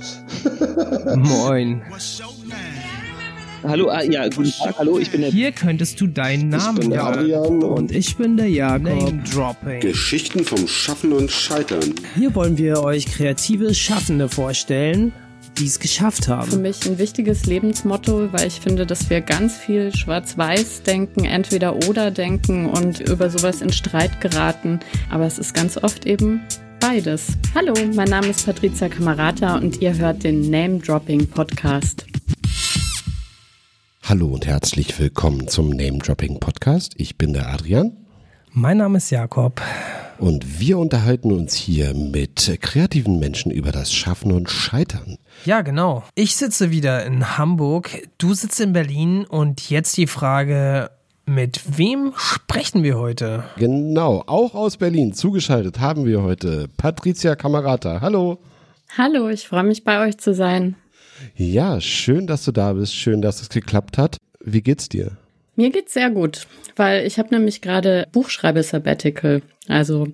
Moin. Hallo, ah, ja, guten Tag, hallo, ich bin der. Hier könntest du deinen Namen Ich bin der. Adrian Und ich bin der Jakob. Name Dropping. Geschichten vom Schaffen und Scheitern. Hier wollen wir euch kreative Schaffende vorstellen, die es geschafft für haben. mich ein wichtiges Lebensmotto, weil ich finde, dass wir ganz viel schwarz-weiß denken, entweder oder denken und über sowas in Streit geraten. Aber es ist ganz oft eben beides. Hallo, mein Name ist Patricia Kamerata und ihr hört den Name Dropping Podcast. Hallo und herzlich willkommen zum Name Dropping Podcast. Ich bin der Adrian Mein Name ist Jakob. und wir unterhalten uns hier mit kreativen Menschen über das Schaffen und Scheitern. Ja, genau. Ich sitze wieder in Hamburg, du sitzt in Berlin und jetzt die Frage, mit wem sprechen wir heute? Genau, auch aus Berlin zugeschaltet haben wir heute Patricia Kamerata. Hallo. Hallo, ich freue mich bei euch zu sein. Ja, schön, dass du da bist. Schön, dass es geklappt hat. Wie geht's dir? Mir geht's sehr gut, weil ich habe nämlich gerade Buchschreibe-Sabbatical. Also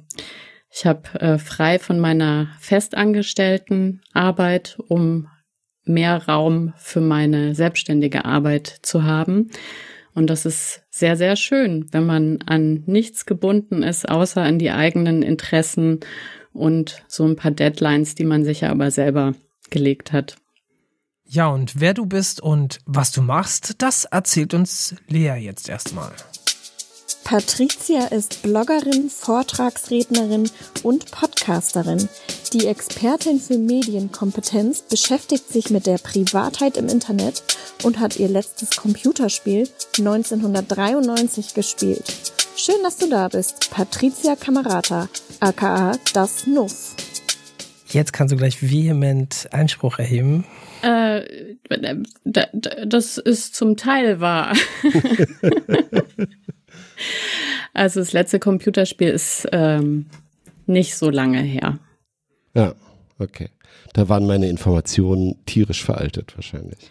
ich habe äh, frei von meiner festangestellten Arbeit, um mehr Raum für meine selbstständige Arbeit zu haben. Und das ist sehr, sehr schön, wenn man an nichts gebunden ist, außer an die eigenen Interessen und so ein paar Deadlines, die man sich ja aber selber gelegt hat. Ja, und wer du bist und was du machst, das erzählt uns Lea jetzt erstmal. Patricia ist Bloggerin, Vortragsrednerin und Podcasterin. Die Expertin für Medienkompetenz beschäftigt sich mit der Privatheit im Internet und hat ihr letztes Computerspiel 1993 gespielt. Schön, dass du da bist, Patricia Kamerata, aka das Nuff. Jetzt kannst du gleich vehement Einspruch erheben. Äh, da- da- das ist zum Teil wahr. also das letzte Computerspiel ist ähm, nicht so lange her. Ja, okay. Da waren meine Informationen tierisch veraltet wahrscheinlich.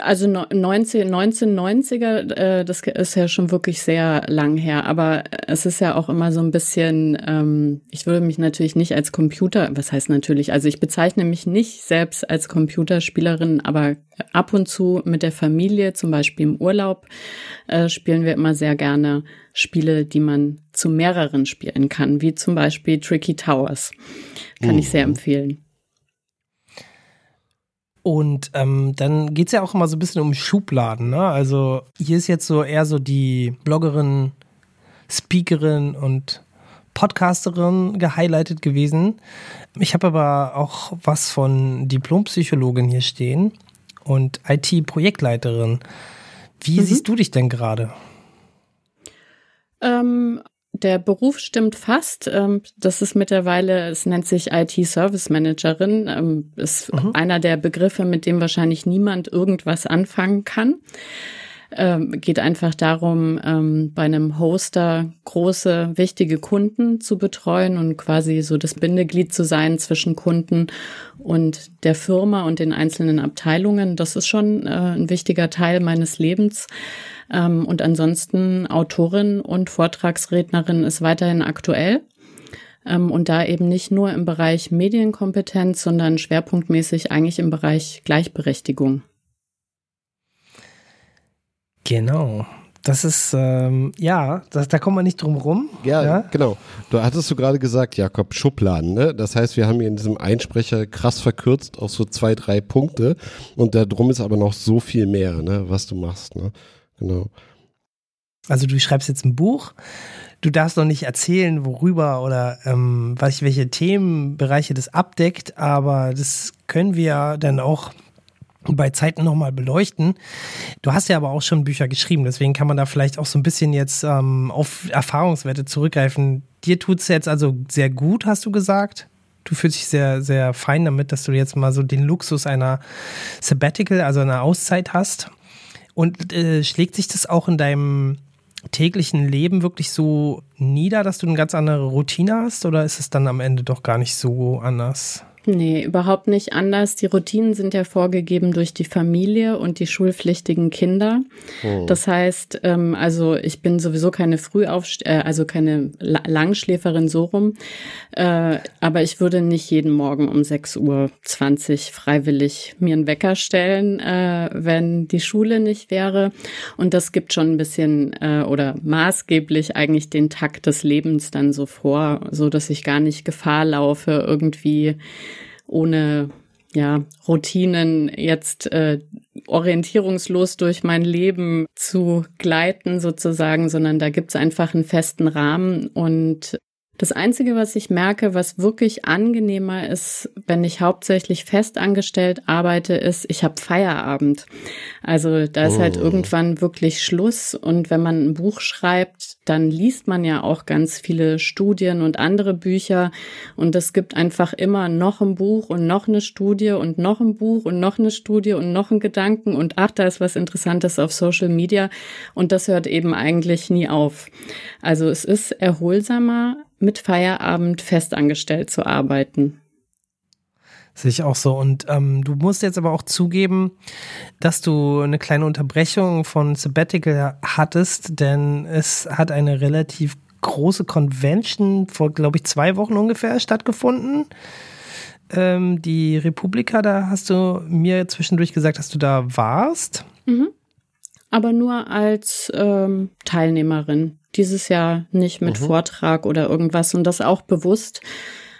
Also no- 19, 1990er, äh, das ist ja schon wirklich sehr lang her, aber es ist ja auch immer so ein bisschen, ähm, ich würde mich natürlich nicht als Computer, was heißt natürlich, also ich bezeichne mich nicht selbst als Computerspielerin, aber ab und zu mit der Familie, zum Beispiel im Urlaub, äh, spielen wir immer sehr gerne Spiele, die man zu mehreren spielen kann, wie zum Beispiel Tricky Towers. Kann ich sehr empfehlen. Und ähm, dann geht's ja auch immer so ein bisschen um Schubladen. Ne? Also hier ist jetzt so eher so die Bloggerin, Speakerin und Podcasterin gehighlightet gewesen. Ich habe aber auch was von Diplompsychologin hier stehen und IT-Projektleiterin. Wie siehst du dich denn gerade? Ähm, der Beruf stimmt fast. Ähm, das ist mittlerweile, es nennt sich IT-Service Managerin. Ähm, ist einer der Begriffe, mit dem wahrscheinlich niemand irgendwas anfangen kann. Ähm, geht einfach darum, ähm, bei einem Hoster große, wichtige Kunden zu betreuen und quasi so das Bindeglied zu sein zwischen Kunden und der Firma und den einzelnen Abteilungen. Das ist schon äh, ein wichtiger Teil meines Lebens. Ähm, und ansonsten Autorin und Vortragsrednerin ist weiterhin aktuell. Ähm, und da eben nicht nur im Bereich Medienkompetenz, sondern schwerpunktmäßig eigentlich im Bereich Gleichberechtigung. Genau. Das ist, ähm, ja, das, da kommt man nicht drum rum. Ja, genau. Du hattest du gerade gesagt, Jakob, Schubladen, ne? Das heißt, wir haben hier in diesem Einsprecher krass verkürzt auf so zwei, drei Punkte und da drum ist aber noch so viel mehr, ne, was du machst, ne? Genau. Also du schreibst jetzt ein Buch, du darfst noch nicht erzählen, worüber oder ähm, welche Themenbereiche das abdeckt, aber das können wir dann auch bei Zeiten nochmal beleuchten. Du hast ja aber auch schon Bücher geschrieben, deswegen kann man da vielleicht auch so ein bisschen jetzt ähm, auf Erfahrungswerte zurückgreifen. Dir tut's jetzt also sehr gut, hast du gesagt. Du fühlst dich sehr, sehr fein damit, dass du jetzt mal so den Luxus einer Sabbatical, also einer Auszeit hast. Und äh, schlägt sich das auch in deinem täglichen Leben wirklich so nieder, dass du eine ganz andere Routine hast? Oder ist es dann am Ende doch gar nicht so anders? Nee, überhaupt nicht anders. Die Routinen sind ja vorgegeben durch die Familie und die schulpflichtigen Kinder. Oh. Das heißt, ähm, also ich bin sowieso keine Frühaufst äh, also keine Langschläferin so rum. Äh, aber ich würde nicht jeden Morgen um 6.20 Uhr freiwillig mir einen Wecker stellen, äh, wenn die Schule nicht wäre. Und das gibt schon ein bisschen äh, oder maßgeblich eigentlich den Takt des Lebens dann so vor, so dass ich gar nicht Gefahr laufe, irgendwie ohne ja, Routinen jetzt äh, orientierungslos durch mein Leben zu gleiten sozusagen, sondern da gibt's einfach einen festen Rahmen und das Einzige, was ich merke, was wirklich angenehmer ist, wenn ich hauptsächlich festangestellt arbeite, ist, ich habe Feierabend. Also da ist halt oh. halt irgendwann wirklich Schluss. Und wenn man ein Buch schreibt, dann liest man ja auch ganz viele Studien und andere Bücher. Und es gibt einfach immer noch ein Buch und noch eine Studie und noch ein Buch und noch eine Studie und noch ein Gedanken. Und ach, da ist was Interessantes auf Social Media. Und das hört eben eigentlich nie auf. Also es ist erholsamer, mit Feierabend festangestellt zu arbeiten. Sehe ich auch so. Und ähm, du musst jetzt aber auch zugeben, dass du eine kleine Unterbrechung von Sabbatical hattest, denn es hat eine relativ große Convention vor, glaube ich, zwei Wochen ungefähr stattgefunden. Ähm, die Republika, da hast du mir zwischendurch gesagt, dass du da warst. Mhm. Aber nur als ähm, Teilnehmerin dieses Jahr nicht mit mhm. Vortrag oder irgendwas und das auch bewusst,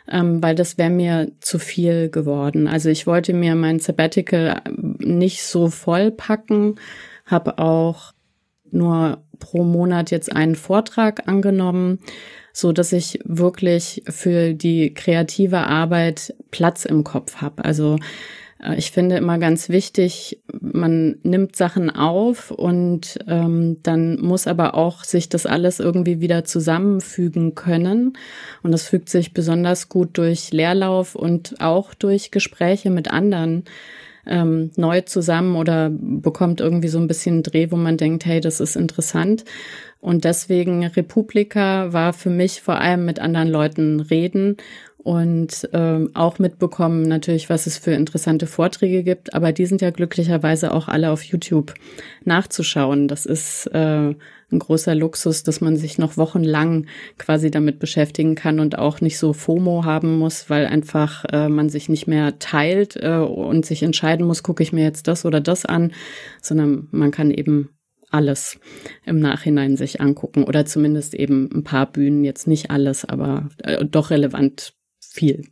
ähm, weil das wäre mir zu viel geworden. Also ich wollte mir mein Sabbatical nicht so voll packen, habe auch nur pro Monat jetzt einen Vortrag angenommen, so dass ich wirklich für die kreative Arbeit Platz im Kopf habe. Also ich finde immer ganz wichtig, man nimmt Sachen auf und ähm, dann muss aber auch sich das alles irgendwie wieder zusammenfügen können. Und das fügt sich besonders gut durch Leerlauf und auch durch Gespräche mit anderen ähm, neu zusammen oder bekommt irgendwie so ein bisschen Dreh, wo man denkt, hey, das ist interessant. Und deswegen Republika war für mich vor allem mit anderen Leuten reden und ähm, auch mitbekommen natürlich, was es für interessante Vorträge gibt. Aber die sind ja glücklicherweise auch alle auf YouTube nachzuschauen. Das ist äh, ein großer Luxus, dass man sich noch wochenlang quasi damit beschäftigen kann und auch nicht so FOMO haben muss, weil einfach äh, man sich nicht mehr teilt äh, und sich entscheiden muss, gucke ich mir jetzt das oder das an, sondern man kann eben alles im Nachhinein sich angucken oder zumindest eben ein paar Bühnen, jetzt nicht alles, aber äh, doch relevant viel.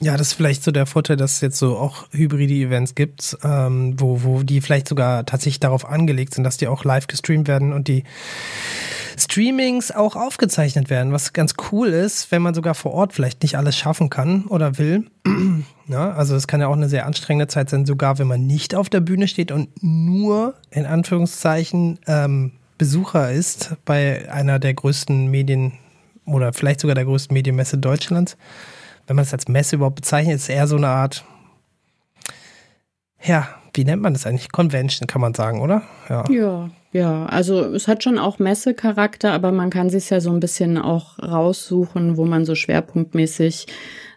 Ja, das ist vielleicht so der Vorteil, dass es jetzt so auch hybride Events gibt, ähm, wo, wo die vielleicht sogar tatsächlich darauf angelegt sind, dass die auch live gestreamt werden und die Streamings auch aufgezeichnet werden, was ganz cool ist, wenn man sogar vor Ort vielleicht nicht alles schaffen kann oder will. ja, also es kann ja auch eine sehr anstrengende Zeit sein, sogar wenn man nicht auf der Bühne steht und nur in Anführungszeichen ähm, Besucher ist bei einer der größten Medien oder vielleicht sogar der größten Medienmesse Deutschlands wenn man es als Messe überhaupt bezeichnet, ist eher so eine Art, ja, wie nennt man das eigentlich? Convention, kann man sagen, oder? Ja. ja. Ja, also es hat schon auch Messecharakter, aber man kann sich ja so ein bisschen auch raussuchen, wo man so schwerpunktmäßig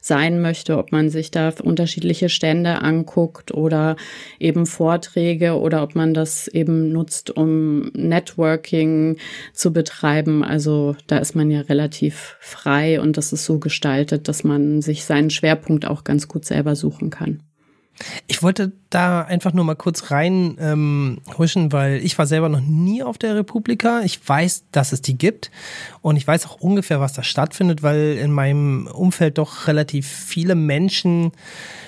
sein möchte, ob man sich da unterschiedliche Stände anguckt oder eben Vorträge oder ob man das eben nutzt, um Networking zu betreiben. Also da ist man ja relativ frei und das ist so gestaltet, dass man sich seinen Schwerpunkt auch ganz gut selber suchen kann. Ich wollte da einfach nur mal kurz rein ähm, huschen, weil ich war selber noch nie auf der Republika. Ich weiß, dass es die gibt und ich weiß auch ungefähr, was da stattfindet, weil in meinem Umfeld doch relativ viele Menschen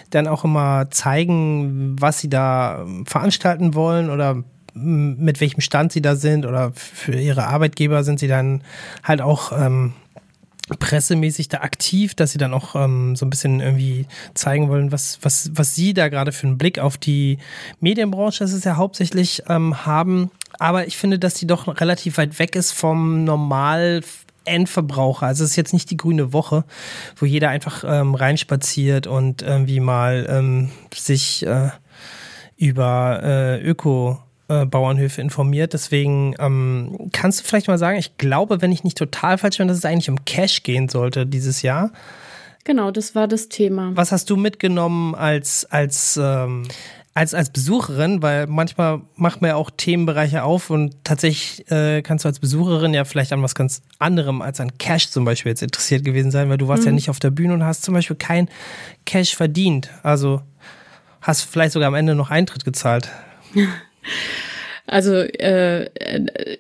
dann auch immer zeigen, was sie da veranstalten wollen oder mit welchem Stand sie da sind oder für ihre Arbeitgeber sind sie dann halt auch ähm, pressemäßig da aktiv, dass sie dann auch ähm, so ein bisschen irgendwie zeigen wollen, was, was, was sie da gerade für einen Blick auf die Medienbranche, das ist ja hauptsächlich, ähm, haben. Aber ich finde, dass die doch relativ weit weg ist vom normal Endverbraucher. Also es ist jetzt nicht die grüne Woche, wo jeder einfach ähm, reinspaziert und irgendwie mal ähm, sich äh, über äh, Öko äh, Bauernhöfe informiert. Deswegen ähm, kannst du vielleicht mal sagen, ich glaube, wenn ich nicht total falsch bin, dass es eigentlich um Cash gehen sollte dieses Jahr. Genau, das war das Thema. Was hast du mitgenommen als, als, ähm, als, als Besucherin? Weil manchmal macht man ja auch Themenbereiche auf und tatsächlich äh, kannst du als Besucherin ja vielleicht an was ganz anderem als an Cash zum Beispiel jetzt interessiert gewesen sein, weil du warst mhm. ja nicht auf der Bühne und hast zum Beispiel kein Cash verdient. Also hast vielleicht sogar am Ende noch Eintritt gezahlt. Also äh, äh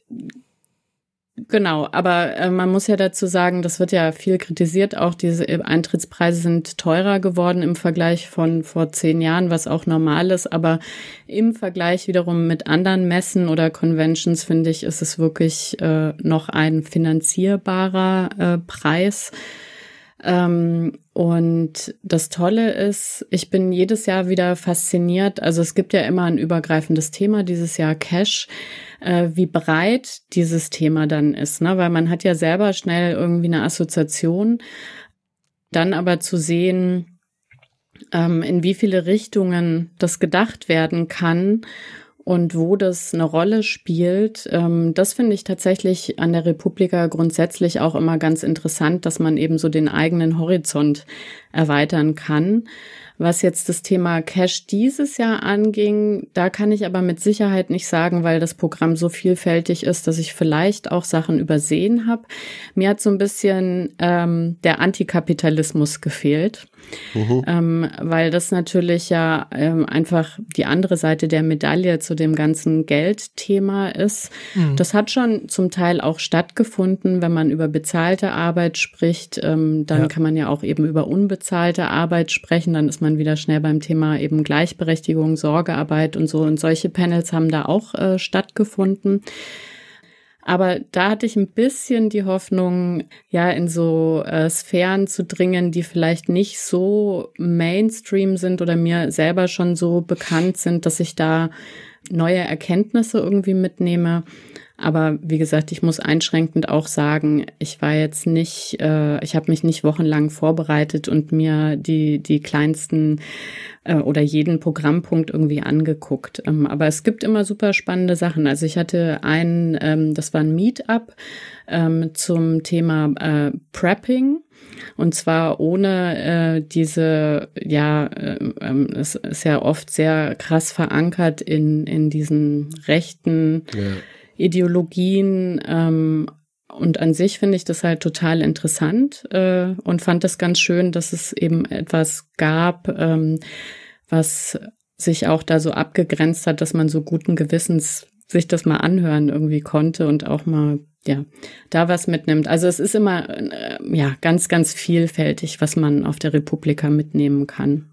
Genau, aber äh, man muss ja dazu sagen, das wird ja viel kritisiert. Auch diese Eintrittspreise sind teurer geworden im Vergleich von vor zehn Jahren, was auch normal ist. Aber im Vergleich wiederum mit anderen Messen oder Conventions finde ich, ist es wirklich äh, noch ein finanzierbarer äh, Preis. Ähm, und das Tolle ist, ich bin jedes Jahr wieder fasziniert. Also es gibt ja immer ein übergreifendes Thema, dieses Jahr Cash, äh, wie breit dieses Thema dann ist, ne? Weil man hat ja selber schnell irgendwie eine Assoziation. Dann aber zu sehen, ähm, in wie viele Richtungen das gedacht werden kann und wo das eine Rolle spielt, ähm, das finde ich tatsächlich an der Republika grundsätzlich auch immer ganz interessant, dass man eben so den eigenen Horizont erweitern kann. Was jetzt das Thema Cash dieses Jahr anging, da kann ich aber mit Sicherheit nicht sagen, weil das Programm so vielfältig ist, dass ich vielleicht auch Sachen übersehen habe. Mir hat so ein bisschen ähm, der Antikapitalismus gefehlt. Mhm. Ähm, weil das natürlich ja ähm, einfach die andere Seite der Medaille zu dem ganzen Geldthema ist. Mhm. Das hat schon zum Teil auch stattgefunden, wenn man über bezahlte Arbeit spricht, ähm, dann ja. kann man ja auch eben über unbezahlte Arbeit sprechen, dann ist man wieder schnell beim Thema eben Gleichberechtigung, Sorgearbeit und so. Und solche Panels haben da auch äh, stattgefunden. Aber da hatte ich ein bisschen die Hoffnung, ja, in so äh, Sphären zu dringen, die vielleicht nicht so Mainstream sind oder mir selber schon so bekannt sind, dass ich da neue Erkenntnisse irgendwie mitnehme. Aber wie gesagt, ich muss einschränkend auch sagen, ich war jetzt nicht, äh, ich habe mich nicht wochenlang vorbereitet und mir die, die kleinsten äh, oder jeden Programmpunkt irgendwie angeguckt. Ähm, aber es gibt immer super spannende Sachen. Also ich hatte einen, ähm, das war ein Meetup ähm, zum Thema äh, Prepping. Und zwar ohne äh, diese, ja, äh, äh, es ist ja oft sehr krass verankert in, in diesen rechten ja Ideologien. Ähm, und an sich finde ich das halt total interessant äh, und fand es ganz schön, dass es eben etwas gab, ähm, was sich auch da so abgegrenzt hat, dass man so guten Gewissens sich das mal anhören irgendwie konnte und auch mal ja da was mitnimmt. Also es ist immer äh, ja ganz ganz vielfältig, was man auf der Republika mitnehmen kann.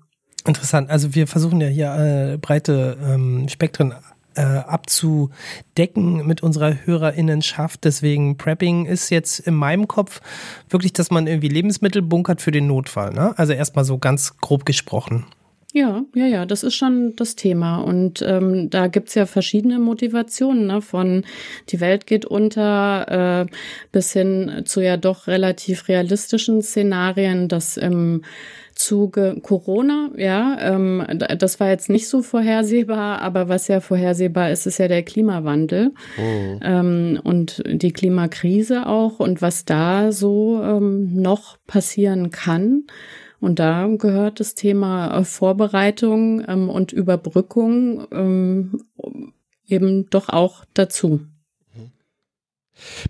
Interessant. Also wir versuchen ja hier äh, breite ähm, Spektren äh, abzudecken mit unserer Hörerinnenschaft. Deswegen Prepping ist jetzt in meinem Kopf wirklich, dass man irgendwie Lebensmittel bunkert für den Notfall. Ne? Also erstmal so ganz grob gesprochen. Ja, ja, ja, das ist schon das Thema. Und ähm, da gibt's ja verschiedene Motivationen, ne? von die Welt geht unter äh, bis hin zu ja doch relativ realistischen Szenarien, dass im Zuge Corona, ja, ähm, das war jetzt nicht so vorhersehbar, aber was ja vorhersehbar ist, ist ja der Klimawandel oh. ähm, und die Klimakrise auch und was da so ähm, noch passieren kann. Und da gehört das Thema äh, Vorbereitung ähm, und Überbrückung ähm, eben doch auch dazu.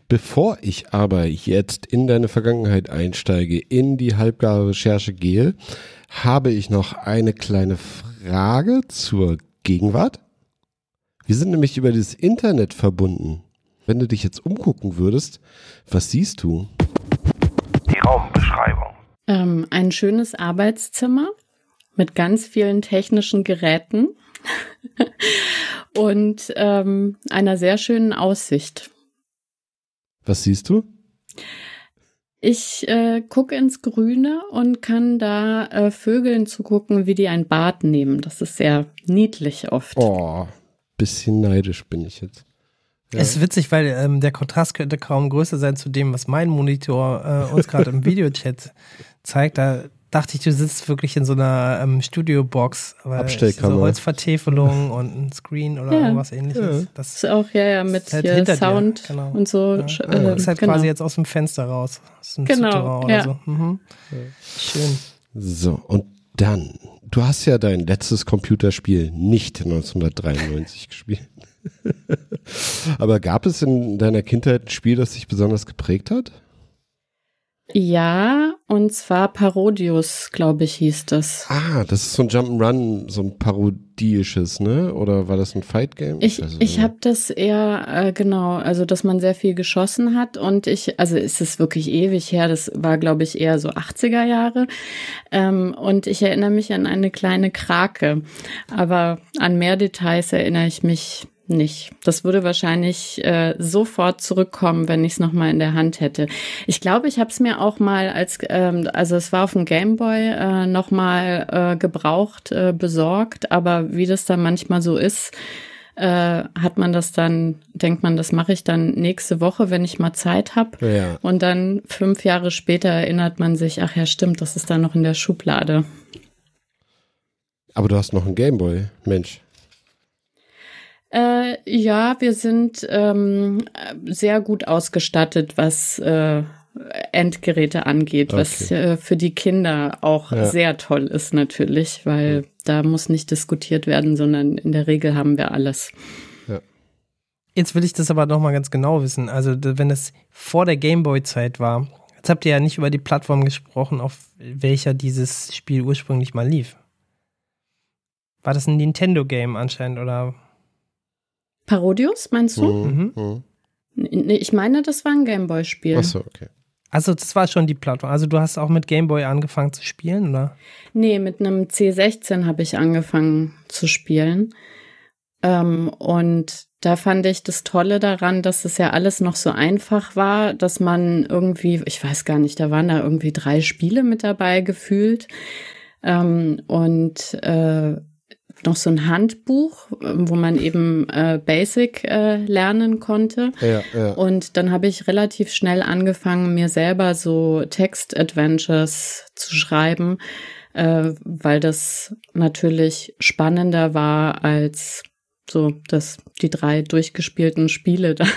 Bevor ich aber jetzt in deine Vergangenheit einsteige, in die halbgare Recherche gehe, habe ich noch eine kleine Frage zur Gegenwart. Wir sind nämlich über das Internet verbunden. Wenn du dich jetzt umgucken würdest, was siehst du? Die Raumbeschreibung. Ähm, ein schönes Arbeitszimmer mit ganz vielen technischen Geräten und ähm, einer sehr schönen Aussicht. Was siehst du? Ich äh, gucke ins Grüne und kann da äh, Vögeln zugucken, wie die ein Bad nehmen. Das ist sehr niedlich oft. Oh, bisschen neidisch bin ich jetzt. Ja. Es ist witzig, weil ähm, der Kontrast könnte kaum größer sein zu dem, was mein Monitor äh, uns gerade im Videochat zeigt. Da dachte ich, du sitzt wirklich in so einer ähm, Studiobox. Abstellkammer. So Holzvertäfelung und ein Screen oder Ja. irgendwas ähnliches. Das Das ist auch, ja, ja, mit halt hier hinter dir, Sound genau. und so. Ja. Ja, äh, ist halt genau. quasi jetzt aus dem Fenster raus. Aus dem Genau, Souterrain oder ja. so. Mhm. Schön. So, und dann, du hast ja dein letztes Computerspiel nicht 1993 gespielt. Aber gab es in deiner Kindheit ein Spiel, das dich besonders geprägt hat? Ja, und zwar Parodius, glaube ich, hieß das. Ah, das ist so ein Jump'n'Run, so ein parodisches, ne? Oder war das ein Fight Game? Ich, es ich habe das eher, äh, genau, also dass man sehr viel geschossen hat und ich, also es ist wirklich ewig her, das war, glaube ich, eher so 80er Jahre. Ähm, und ich erinnere mich an eine kleine Krake, aber an mehr Details erinnere ich mich nicht. Das würde wahrscheinlich äh, sofort zurückkommen, wenn ich es nochmal in der Hand hätte. Ich glaube, ich habe es mir auch mal als, ähm, also es war auf dem Gameboy äh, nochmal äh, gebraucht, äh, besorgt, aber wie das dann manchmal so ist, äh, hat man das dann, denkt man, das mache ich dann nächste Woche, wenn ich mal Zeit habe. Ja. Und dann fünf Jahre später erinnert man sich, ach ja, stimmt, das ist da noch in der Schublade. Aber du hast noch einen Gameboy, Mensch. Äh, ja, wir sind ähm, sehr gut ausgestattet, was äh, Endgeräte angeht, was äh, für die Kinder auch Ja. sehr toll ist natürlich, weil da muss nicht diskutiert werden, sondern in der Regel haben wir alles. Jetzt will ich das aber nochmal ganz genau wissen. Also, wenn es vor der Gameboy-Zeit war, jetzt habt ihr ja nicht über die Plattform gesprochen, auf welcher dieses Spiel ursprünglich mal lief. War das ein Nintendo-Game anscheinend oder? Parodius, meinst du? Mhm. Mhm. Nee, ich meine, das war ein Gameboy-Spiel. Ach so, okay. Also, das war schon die Plattform. Also, du hast auch mit Gameboy angefangen zu spielen, oder? Nee, mit einem C16 habe ich angefangen zu spielen. Ähm, und da fand ich das Tolle daran, dass es ja alles noch so einfach war, dass man irgendwie, ich weiß gar nicht, da waren da irgendwie drei Spiele mit dabei gefühlt. Ähm, und äh, noch so ein Handbuch, äh, wo man eben äh, Basic äh, lernen konnte. Ja, ja. Und dann habe ich relativ schnell angefangen, mir selber so Text-Adventures zu schreiben, äh, weil das natürlich spannender war als so das die drei durchgespielten Spiele dann.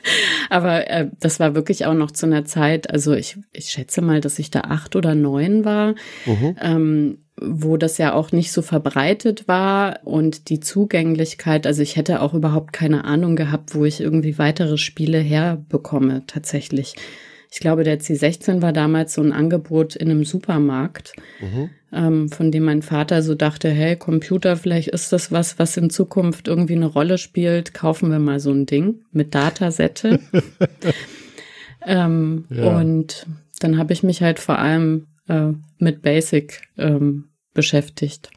Aber äh, das war wirklich auch noch zu einer Zeit, also ich, ich schätze mal, dass ich da acht oder neun war, Mhm. ähm, wo das ja auch nicht so verbreitet war und die Zugänglichkeit, also ich hätte auch überhaupt keine Ahnung gehabt, wo ich irgendwie weitere Spiele herbekomme tatsächlich. Ich glaube, der C16 war damals so ein Angebot in einem Supermarkt, Mhm. ähm, von dem mein Vater so dachte, hey, Computer, vielleicht ist das was, was in Zukunft irgendwie eine Rolle spielt. Kaufen wir mal so ein Ding mit Datasette. ähm, Ja. Und dann habe ich mich halt vor allem äh, mit Basic ähm, beschäftigt.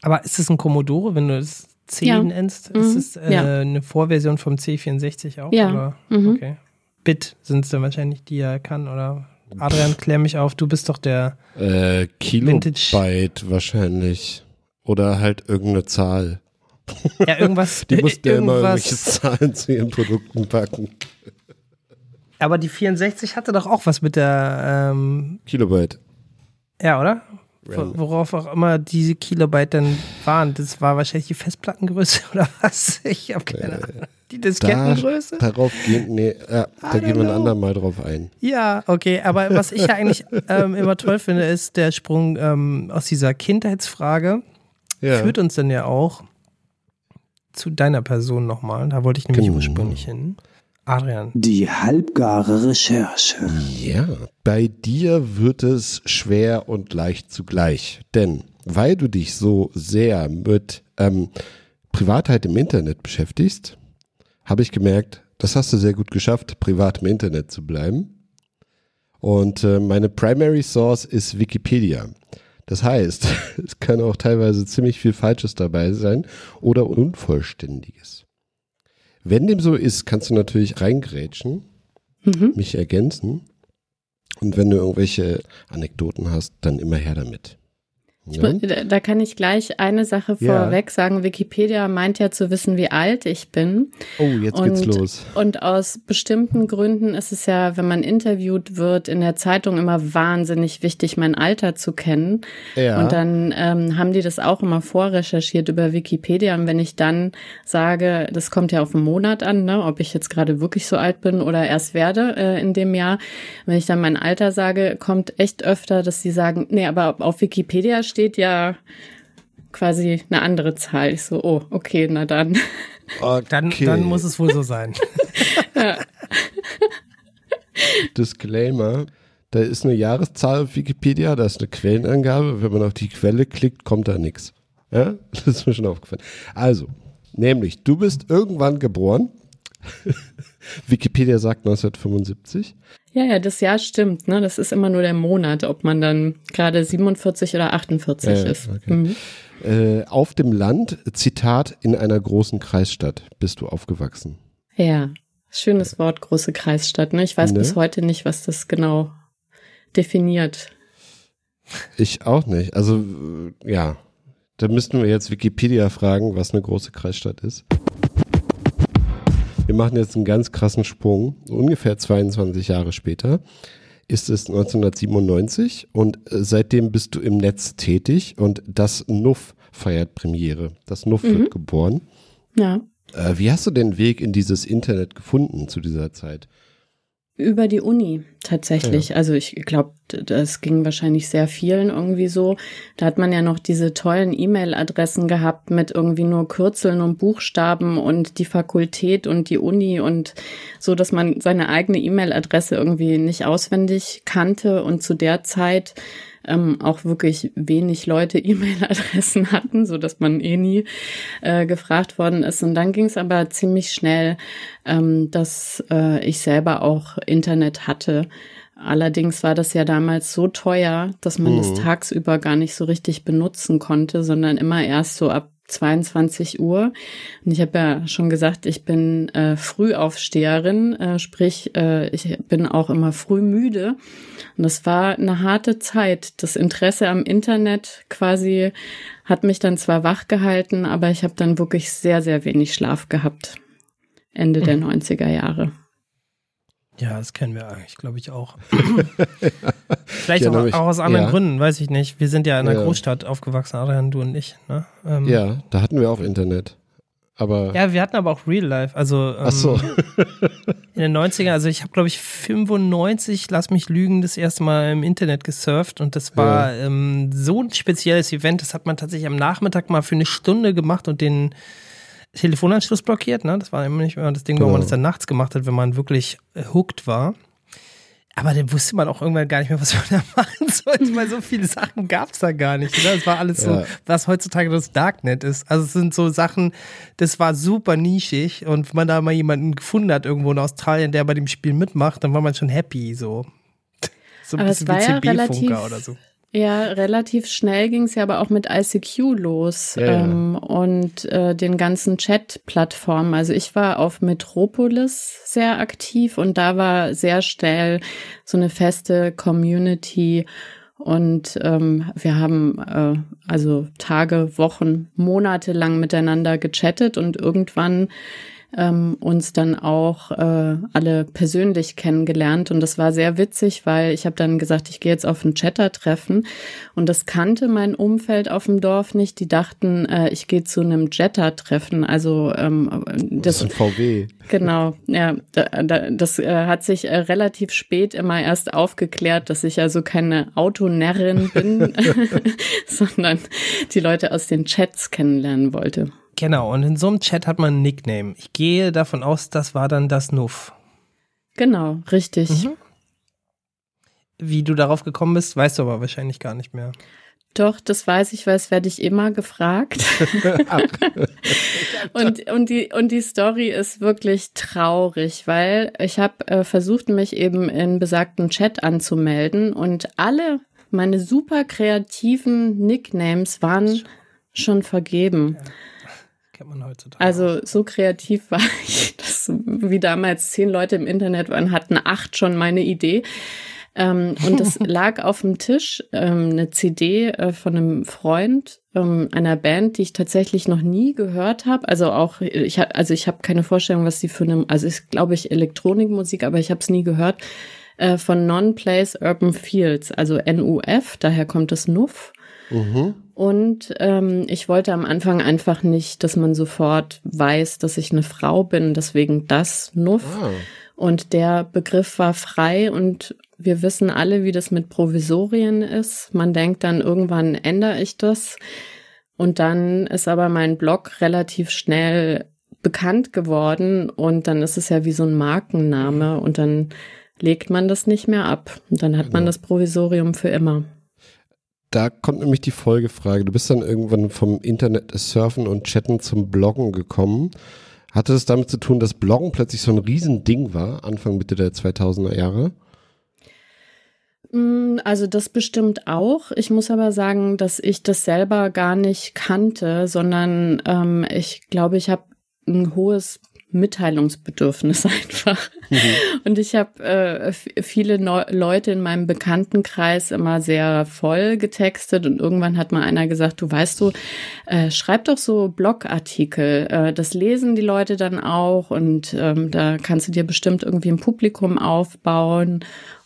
Aber ist es ein Commodore, wenn du es C Ja. nennst? Mhm. Ist es äh, Ja. eine Vorversion vom C64 auch? Ja. Oder? Mhm. Okay. Bit sind es dann wahrscheinlich, die er kann, oder? Adrian, klär mich auf, du bist doch der. Äh, Kilobyte wahrscheinlich. Oder halt irgendeine Zahl. Ja, irgendwas. Die mussten ja immer irgendwelche Zahlen zu ihren Produkten packen. Aber die 64 hatte doch auch was mit der, ähm, Kilobyte. ja, oder? Wo- Worauf auch immer diese Kilobyte dann waren. Das war wahrscheinlich die Festplattengröße oder was? Ich habe keine Ahnung. Die Diskettengröße? Darauf gehen, nee, ja, da gehen wir ein andermal drauf ein. Ja, okay, aber was ich ja eigentlich ähm, immer toll finde, ist der Sprung ähm, aus dieser Kindheitsfrage. Ja. Führt uns dann ja auch zu deiner Person nochmal. Da wollte ich nämlich Genau. ursprünglich hin. Adrian. Die halbgare Recherche. Ja, bei dir wird es schwer und leicht zugleich. Denn weil du dich so sehr mit ähm, Privatheit im Internet beschäftigst, habe ich gemerkt, das hast du sehr gut geschafft, privat im Internet zu bleiben. Und äh, meine Primary Source ist Wikipedia. Das heißt, es kann auch teilweise ziemlich viel Falsches dabei sein oder Unvollständiges. Wenn dem so ist, kannst du natürlich reingrätschen Mhm. mich ergänzen. Und wenn du irgendwelche Anekdoten hast, dann immer her damit. Ja? Da kann ich gleich eine Sache Ja. vorweg sagen. Wikipedia meint ja zu wissen, wie alt ich bin. Oh, jetzt geht's los. Und aus bestimmten Gründen ist es ja, wenn man interviewt wird, in der Zeitung immer wahnsinnig wichtig, mein Alter zu kennen. Ja. Und dann ähm, haben die das auch immer vorrecherchiert über Wikipedia. Und wenn ich dann sage, das kommt ja auf den Monat an, ne, ob ich jetzt gerade wirklich so alt bin oder erst werde äh, in dem Jahr. Wenn ich dann mein Alter sage, kommt echt öfter, dass sie sagen, nee, aber auf Wikipedia steht ja quasi eine andere Zahl. Ich so, oh, okay, na dann. Dann, Okay. dann muss es wohl so sein. Disclaimer. Da ist eine Jahreszahl auf Wikipedia, da ist eine Quellenangabe. Wenn man auf die Quelle klickt, kommt da nichts. Ja, das ist mir schon aufgefallen. Also, nämlich, du bist irgendwann geboren. Wikipedia sagt 1975. Ja, ja, das Jahr stimmt, ne? Das ist immer nur der Monat, ob man dann gerade 47 oder 48 Ja, ist. okay. Mhm. Äh, auf dem Land, Zitat, in einer großen Kreisstadt bist du aufgewachsen. Ja, schönes Wort, große Kreisstadt. Ne? Ich weiß Ne? bis heute nicht, was das genau definiert. Ich auch nicht. Also, ja. Da müssten wir jetzt Wikipedia fragen, was eine große Kreisstadt ist. Wir machen jetzt einen ganz krassen Sprung. Ungefähr 22 Jahre später ist es 1997 und äh, seitdem bist du im Netz tätig und das Nuff feiert Premiere. Das Nuff Mhm. wird geboren. Ja. Äh, wie hast du den Weg in dieses Internet gefunden zu dieser Zeit? Über die Uni tatsächlich. Also ich glaube, das ging wahrscheinlich sehr vielen irgendwie so. Da hat man ja noch diese tollen E-Mail-Adressen gehabt mit irgendwie nur Kürzeln und Buchstaben und die Fakultät und die Uni und so, dass man seine eigene E-Mail-Adresse irgendwie nicht auswendig kannte und zu der Zeit ähm, auch wirklich wenig Leute E-Mail-Adressen hatten, so dass man eh nie äh, gefragt worden ist. Und dann ging es aber ziemlich schnell, ähm, dass äh, ich selber auch Internet hatte. Allerdings war das ja damals so teuer, dass man das Mhm. tagsüber gar nicht so richtig benutzen konnte, sondern immer erst so ab 22 Uhr. Und ich habe ja schon gesagt, ich bin äh, Frühaufsteherin, äh, sprich, äh, ich bin auch immer früh müde. Und das war eine harte Zeit. Das Interesse am Internet quasi hat mich dann zwar wach gehalten, aber ich habe dann wirklich sehr, sehr wenig Schlaf gehabt. Ende der 90er Jahre. Ja, das kennen wir eigentlich, glaube ich auch. Vielleicht Ich auch, auch aus anderen ja. Gründen, weiß ich nicht. Wir sind ja in einer Ja. Großstadt aufgewachsen, Adrian, du und ich. Ne? Ähm, Ja, da hatten wir auch Internet. Aber Ja, wir hatten aber auch Real Life. Also ähm, so. in den 90ern, also ich habe, glaube ich, 95, lass mich lügen, das erste Mal im Internet gesurft und das war ähm, so ein spezielles Event, das hat man tatsächlich am Nachmittag mal für eine Stunde gemacht und den Telefonanschluss blockiert, ne? Das war immer nicht immer das Ding, wo Genau. man das dann nachts gemacht hat, wenn man wirklich äh, hooked war. Aber dann wusste man auch irgendwann gar nicht mehr, was man da machen sollte, weil so viele Sachen gab es da gar nicht. Ne? Es war alles so, Ja. was heutzutage das Darknet ist. Also es sind so Sachen, das war super nischig und wenn man da mal jemanden gefunden hat irgendwo in Australien, der bei dem Spiel mitmacht, dann war man schon happy so. So ein Aber bisschen ja CB-Funker relativ- oder so. Ja, relativ schnell ging es ja aber auch mit ICQ los Ja, ja. ähm, und äh, den ganzen Chat-Plattformen. Also ich war auf Metropolis sehr aktiv und da war sehr schnell so eine feste Community und ähm, wir haben äh, also Tage, Wochen, Monate lang miteinander gechattet und irgendwann ähm, uns dann auch äh, alle persönlich kennengelernt und das war sehr witzig, weil ich habe dann gesagt, ich gehe jetzt auf ein Chatter-Treffen und das kannte mein Umfeld auf dem Dorf nicht. Die dachten, äh, ich gehe zu einem Jetta-Treffen. Also ähm, Das das ist ein VW. Genau, ja, da, da, das äh, hat sich äh, relativ spät immer erst aufgeklärt, dass ich also keine Autonärrin bin, sondern die Leute aus den Chats kennenlernen wollte. Genau, und in so einem Chat hat man ein Nickname. Ich gehe davon aus, das war dann das Nuff. Genau, richtig. Mhm. Wie du darauf gekommen bist, weißt du aber wahrscheinlich gar nicht mehr. Doch, das weiß ich, weil es werde ich immer gefragt. und, und, die, und die Story ist wirklich traurig, weil ich habe äh, versucht, mich eben in besagten Chat anzumelden und alle meine super kreativen Nicknames waren schon vergeben. Kennt man heutzutage. Also so kreativ war ich, dass wie damals zehn Leute im Internet waren, hatten acht schon meine Idee. Ähm, und es lag auf dem Tisch ähm, eine CD äh, von einem Freund ähm, einer Band, die ich tatsächlich noch nie gehört habe. Also auch ich hab, also ich habe keine Vorstellung, was die für eine, also ist glaube ich Elektronikmusik, aber ich habe es nie gehört. Äh, von Non-Place Urban Fields, also NUF, daher kommt das NUF. Mhm. Und ähm, ich wollte am Anfang einfach nicht, dass man sofort weiß, dass ich eine Frau bin, deswegen das Nuff. Ah. Und der Begriff war frei und wir wissen alle, wie das mit Provisorien ist. Man denkt dann, irgendwann ändere ich das. Und dann ist aber mein Blog relativ schnell bekannt geworden und dann ist es ja wie so ein Markenname und dann legt man das nicht mehr ab. Und dann hat man Genau. das Provisorium für immer. Da kommt nämlich die Folgefrage. Du bist dann irgendwann vom Internet surfen und chatten zum Bloggen gekommen. Hatte es damit zu tun, dass Bloggen plötzlich so ein Riesending war, Anfang Mitte der 2000er Jahre? Mm, Also das bestimmt auch. Ich muss aber sagen, dass ich das selber gar nicht kannte, sondern ähm, ich glaube, ich habe ein hohes Mitteilungsbedürfnis einfach. Und ich habe äh, viele Neu Leute in meinem Bekanntenkreis immer sehr voll getextet und irgendwann hat mal einer gesagt, du weißt du, äh, schreib doch so Blogartikel, äh, das lesen die Leute dann auch und ähm, da kannst du dir bestimmt irgendwie ein Publikum aufbauen.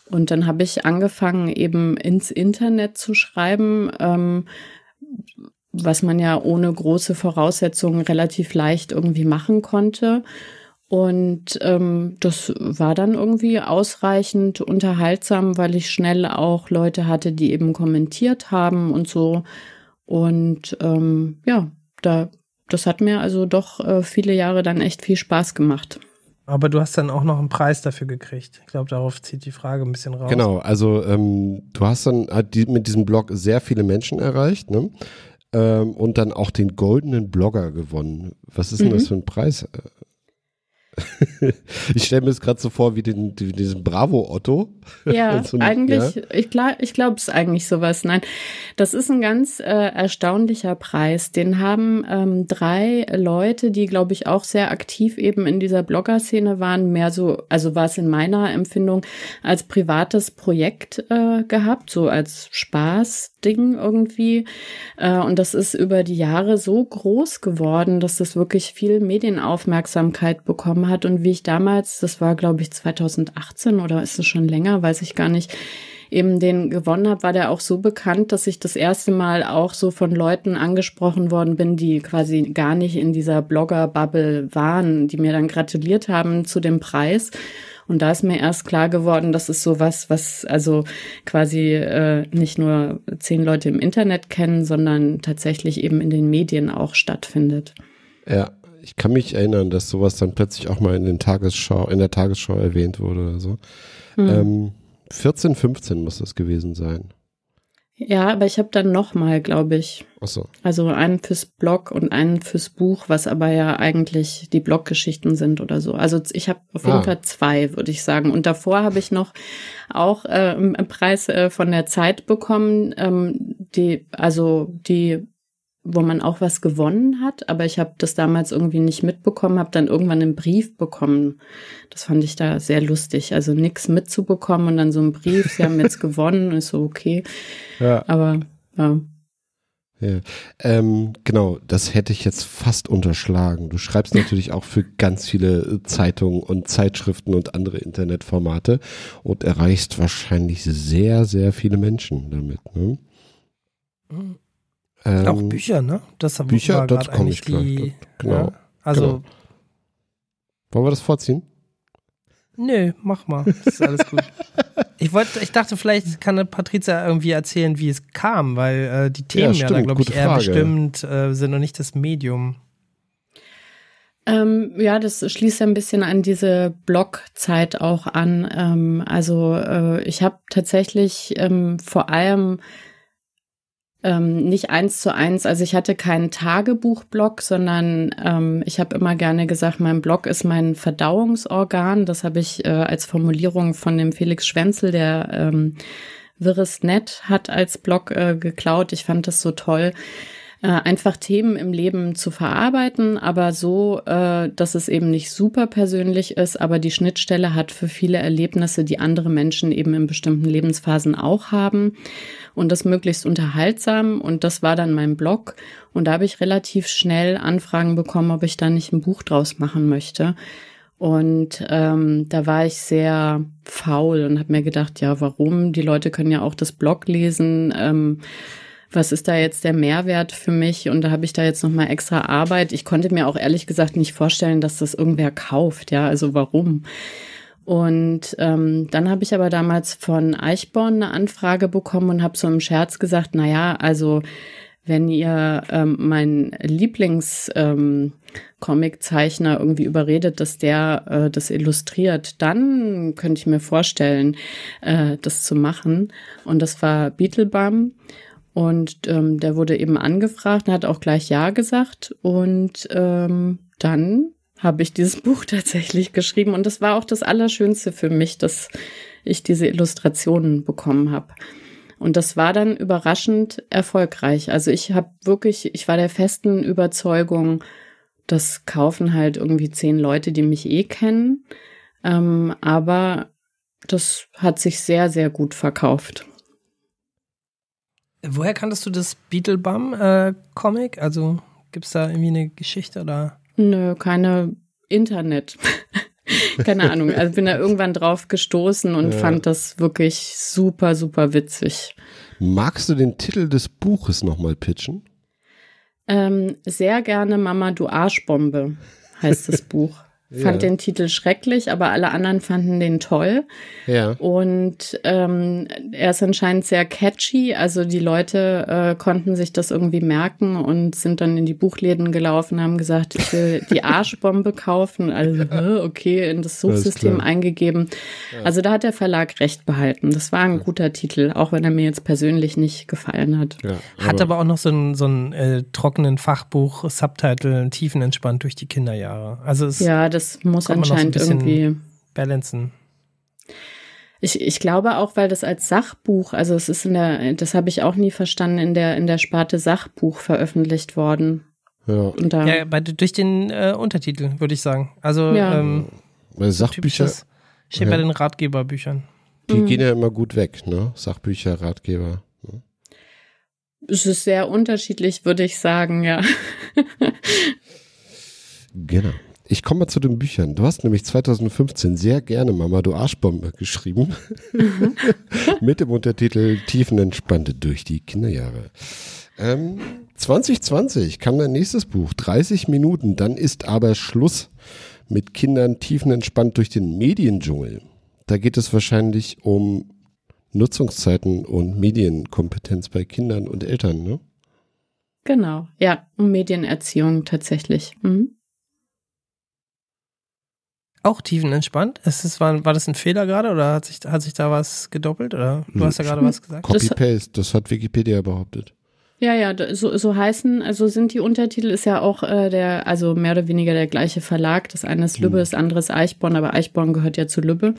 Und dann habe ich angefangen, eben ins Internet zu schreiben, ähm, was man ja ohne große Voraussetzungen relativ leicht irgendwie machen konnte. Und ähm, das war dann irgendwie ausreichend unterhaltsam, weil ich schnell auch Leute hatte, die eben kommentiert haben und so. Und ähm, ja, da, das hat mir also doch äh, viele Jahre dann echt viel Spaß gemacht. Aber du hast dann auch noch einen Preis dafür gekriegt. Ich glaube, darauf zieht die Frage ein bisschen raus. Genau, also ähm, du hast dann die, mit diesem Blog sehr viele Menschen erreicht, ne? Ähm, und dann auch den goldenen Blogger gewonnen. Was ist denn Mhm. das für ein Preis? ich stelle mir das gerade so vor wie, den, wie diesen Bravo Otto. Ja, So ein- eigentlich, ja. ich glaube, ich glaube es eigentlich sowas. Nein, das ist ein ganz äh, erstaunlicher Preis. Den haben ähm, drei Leute, die, glaube ich, auch sehr aktiv eben in dieser Blogger-Szene waren, mehr so, also war es in meiner Empfindung als privates Projekt äh, gehabt, so als Spaßding irgendwie. Äh, und das ist über die Jahre so groß geworden, dass das wirklich viel Medienaufmerksamkeit bekommen hat. Und wie ich damals, das war glaube ich 2018 oder ist es schon länger, weiß ich gar nicht, eben den gewonnen habe, war der auch so bekannt, dass ich das erste Mal auch so von Leuten angesprochen worden bin, die quasi gar nicht in dieser Blogger-Bubble waren, die mir dann gratuliert haben zu dem Preis. Und da ist mir erst klar geworden, das ist sowas, was also quasi äh, nicht nur zehn Leute im Internet kennen, sondern tatsächlich eben in den Medien auch stattfindet. Ja, ich kann mich erinnern, dass sowas dann plötzlich auch mal in den Tagesschau, in der Tagesschau erwähnt wurde oder so. Hm. Ähm, 14, 15 muss das gewesen sein. Ja, aber ich habe dann noch mal, glaube ich, Achso. also einen fürs Blog und einen fürs Buch, was aber ja eigentlich die Bloggeschichten sind oder so. Also ich habe auf jeden Ah. Fall zwei, würde ich sagen. Und davor habe ich noch auch äh, einen Preis äh, von der Zeit bekommen, ähm, die also die wo man auch was gewonnen hat, aber ich habe das damals irgendwie nicht mitbekommen, habe dann irgendwann einen Brief bekommen. Das fand ich da sehr lustig, also nichts mitzubekommen und dann so ein Brief, sie haben jetzt gewonnen, ist so okay, Ja. aber ja. Ja. Ähm, genau, das hätte ich jetzt fast unterschlagen. Du schreibst natürlich auch für ganz viele Zeitungen und Zeitschriften und andere Internetformate und erreichst wahrscheinlich sehr, sehr viele Menschen damit. Ne? Ähm, auch Bücher, ne? Das war Bücher, dazu komme ich gleich. die- Genau. Ja, also, Genau. Wollen wir das vorziehen? nö, mach mal. Das ist alles gut. ich wollte, ich dachte, vielleicht kann eine Patricia irgendwie erzählen, wie es kam, weil äh, die Themen ja, da, stimmt, glaube ich, eher Frage. bestimmt äh, sind und nicht das Medium. Ähm, ja, das schließt ja ein bisschen an diese Blog-Zeit auch an. Ähm, also äh, ich habe tatsächlich ähm, vor allem ähm, nicht eins zu eins, also ich hatte keinen Tagebuch-Blog, sondern ähm, ich habe immer gerne gesagt, mein Blog ist mein Verdauungsorgan. Das habe ich äh, als Formulierung von dem Felix Schwenzel, der ähm, Wirres Net hat als Blog äh, geklaut. Ich fand das so toll. Äh, einfach Themen im Leben zu verarbeiten, aber so, äh, dass es eben nicht super persönlich ist, aber die Schnittstelle hat für viele Erlebnisse, die andere Menschen eben in bestimmten Lebensphasen auch haben und das möglichst unterhaltsam und das war dann mein Blog und da habe ich relativ schnell Anfragen bekommen, ob ich da nicht ein Buch draus machen möchte. Und ähm, da war ich sehr faul und habe mir gedacht, ja, warum? Die Leute können ja auch das Blog lesen. Ähm, was ist da jetzt der Mehrwert für mich? Und da habe ich da jetzt nochmal extra Arbeit. Ich konnte mir auch ehrlich gesagt nicht vorstellen, dass das irgendwer kauft. Ja, also warum? Und ähm, dann habe ich aber damals von Eichborn eine Anfrage bekommen und habe so im Scherz gesagt, na ja, also wenn ihr ähm, meinen Lieblings-Comic-Zeichner ähm, irgendwie überredet, dass der äh, das illustriert, dann könnte ich mir vorstellen, äh, das zu machen. Und das war Beetlebum. Und ähm, der wurde eben angefragt und hat auch gleich Ja gesagt. Und ähm, dann habe ich dieses Buch tatsächlich geschrieben. Und das war auch das Allerschönste für mich, dass ich diese Illustrationen bekommen habe. Und das war dann überraschend erfolgreich. Also ich habe wirklich, ich war der festen Überzeugung, das kaufen halt irgendwie zehn Leute, die mich eh kennen. Ähm, aber das hat sich sehr, sehr gut verkauft. Woher kanntest du das Beetlebum-Comic? Äh, also gibt es da irgendwie eine Geschichte oder? Nö, keine Internet. keine Ahnung. Also bin da irgendwann drauf gestoßen und ja. fand das wirklich super, super witzig. Magst du den Titel des Buches nochmal pitchen? Ähm, sehr gerne Mama, du Arschbombe heißt das Buch. Fand ja. den Titel schrecklich, aber alle anderen fanden den toll. Ja. Und ähm, er ist anscheinend sehr catchy. Also die Leute äh, konnten sich das irgendwie merken und sind dann in die Buchläden gelaufen, haben gesagt, ich will die Arschbombe kaufen. Also okay, in das Suchsystem eingegeben. Ja. Also da hat der Verlag recht behalten. Das war ein guter Titel, auch wenn er mir jetzt persönlich nicht gefallen hat. Ja, aber hat aber auch noch so einen, so einen äh, trockenen Fachbuch-Subtitle, tiefenentspannt durch die Kinderjahre. Also es ja, das muss anscheinend irgendwie balancen. Ich, ich glaube auch, weil das als Sachbuch, also es ist in der, das habe ich auch nie verstanden, in der, in der Sparte Sachbuch veröffentlicht worden. Ja, da, ja bei, durch den äh, Untertitel, würde ich sagen. Also, ja. ähm, weil Sachbücher. Steht ja. bei den Ratgeberbüchern. Die mhm. gehen ja immer gut weg, ne? Sachbücher, Ratgeber. Ne? Es ist sehr unterschiedlich, würde ich sagen, ja. genau. Ich komme mal zu den Büchern. Du hast nämlich 2015 sehr gerne Mama, du Arschbombe geschrieben. Mhm. Mit dem Untertitel Tiefenentspannte durch die Kinderjahre. Ähm, 2020 kam dein nächstes Buch, 30 Minuten, dann ist aber Schluss mit Kindern tiefenentspannt durch den Mediendschungel. Da geht es wahrscheinlich um Nutzungszeiten und Medienkompetenz bei Kindern und Eltern, ne? Genau, ja, um Medienerziehung tatsächlich. Mhm auch tiefenentspannt? Ist das, war, war das ein Fehler gerade oder hat sich, hat sich da was gedoppelt? Oder du hast ja gerade was gesagt. Copy-Paste, das hat Wikipedia behauptet. Ja, ja, so, so heißen, also sind die Untertitel, ist ja auch äh, der, also mehr oder weniger der gleiche Verlag. Das eine ist Lübbe, mhm. das andere ist Eichborn, aber Eichborn gehört ja zu Lübbe.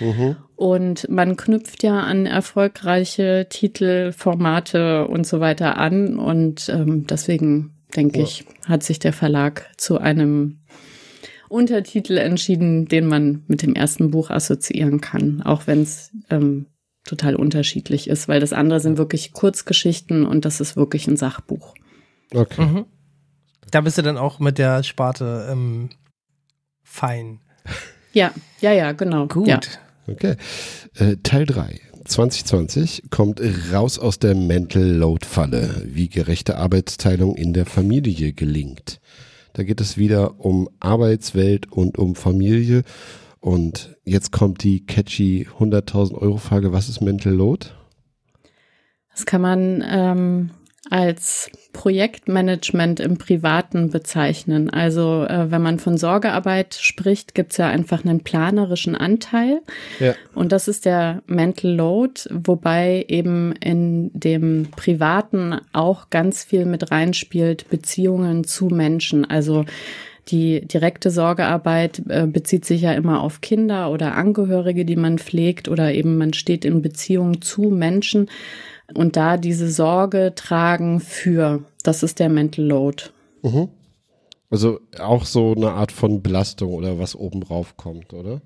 Mhm. Und man knüpft ja an erfolgreiche Titel, Formate und so weiter an. Und ähm, deswegen, denke ja. ich, hat sich der Verlag zu einem Untertitel entschieden, den man mit dem ersten Buch assoziieren kann, auch wenn es ähm, total unterschiedlich ist, weil das andere sind wirklich Kurzgeschichten und das ist wirklich ein Sachbuch. Okay. Mhm. Da bist du dann auch mit der Sparte ähm, fein. Ja, ja, ja, genau. Gut. Ja. Okay. Äh, Teil 3. 2020 kommt raus aus der Mental Load Falle, wie gerechte Arbeitsteilung in der Familie gelingt. Da geht es wieder um Arbeitswelt und um Familie. Und jetzt kommt die catchy 100.000 Euro Frage, was ist Mental Load? Das kann man ähm, als Projektmanagement im Privaten bezeichnen. Also äh, wenn man von Sorgearbeit spricht, gibt es ja einfach einen planerischen Anteil. Ja. Und das ist der Mental Load, wobei eben in dem Privaten auch ganz viel mit reinspielt, Beziehungen zu Menschen. Also die direkte Sorgearbeit äh, bezieht sich ja immer auf Kinder oder Angehörige, die man pflegt oder eben man steht in Beziehung zu Menschen. Und da diese Sorge tragen für, das ist der Mental Load. Mhm. Also auch so eine Art von Belastung oder was oben drauf kommt, oder?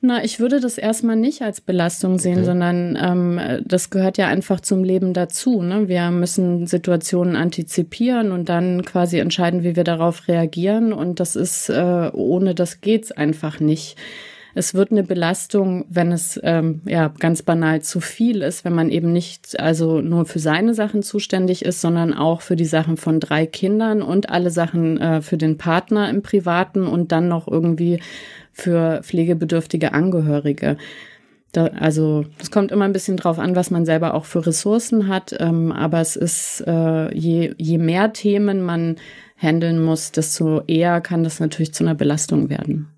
Na, ich würde das erstmal nicht als Belastung sehen, okay. sondern ähm, das gehört ja einfach zum Leben dazu. Ne? Wir müssen Situationen antizipieren und dann quasi entscheiden, wie wir darauf reagieren. Und das ist, äh, ohne das geht's einfach nicht. Es wird eine Belastung, wenn es ähm, ja ganz banal zu viel ist, wenn man eben nicht also nur für seine Sachen zuständig ist, sondern auch für die Sachen von drei Kindern und alle Sachen äh, für den Partner im Privaten und dann noch irgendwie für pflegebedürftige Angehörige. Da, also es kommt immer ein bisschen drauf an, was man selber auch für Ressourcen hat. Ähm, aber es ist, äh, je, je mehr Themen man handeln muss, desto eher kann das natürlich zu einer Belastung werden.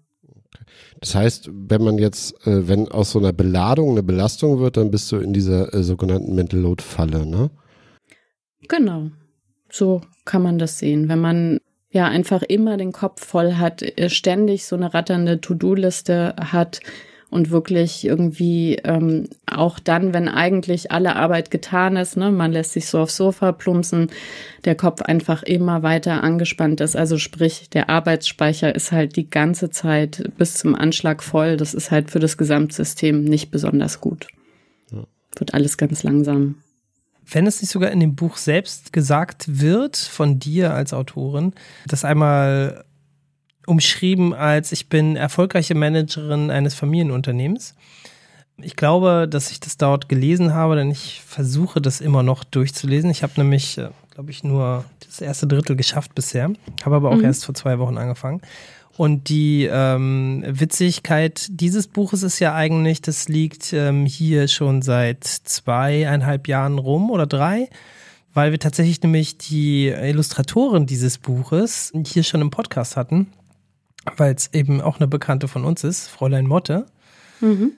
Das heißt, wenn man jetzt, äh, wenn aus so einer Beladung eine Belastung wird, dann bist du in dieser äh, sogenannten Mental Load Falle, ne? Genau. So kann man das sehen. Wenn man ja einfach immer den Kopf voll hat, äh, ständig so eine ratternde To-Do-Liste hat und wirklich irgendwie ähm, auch dann, wenn eigentlich alle Arbeit getan ist, ne, man lässt sich so aufs Sofa plumpsen, der Kopf einfach immer weiter angespannt ist. Also sprich, der Arbeitsspeicher ist halt die ganze Zeit bis zum Anschlag voll. Das ist halt für das Gesamtsystem nicht besonders gut. Ja. Wird alles ganz langsam wenn es nicht sogar in dem Buch selbst gesagt wird von dir als Autorin, das einmal umschrieben als ich bin erfolgreiche Managerin eines Familienunternehmens. Ich glaube, dass ich das dort gelesen habe, denn ich versuche das immer noch durchzulesen. Ich habe nämlich, äh, glaube ich, nur das erste Drittel geschafft bisher, habe aber auch mhm. erst vor zwei Wochen angefangen. Und die ähm, Witzigkeit dieses Buches ist ja eigentlich, das liegt ähm, hier schon seit zweieinhalb Jahren rum oder drei, weil wir tatsächlich nämlich die Illustratorin dieses Buches hier schon im Podcast hatten, weil es eben auch eine Bekannte von uns ist, Fräulein Motte. Mhm.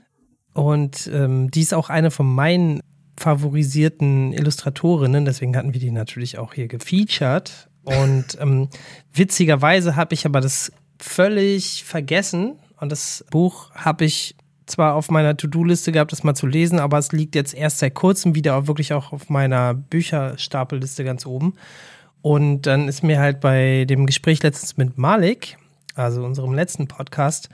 Und ähm, die ist auch eine von meinen favorisierten Illustratorinnen, deswegen hatten wir die natürlich auch hier gefeatured. Und ähm, witzigerweise habe ich aber das völlig vergessen. Und das Buch habe ich zwar auf meiner To-Do-Liste gehabt, das mal zu lesen, aber es liegt jetzt erst seit kurzem wieder auch wirklich auch auf meiner Bücherstapelliste ganz oben. Und dann ist mir halt bei dem Gespräch letztens mit Malik, also unserem letzten Podcast,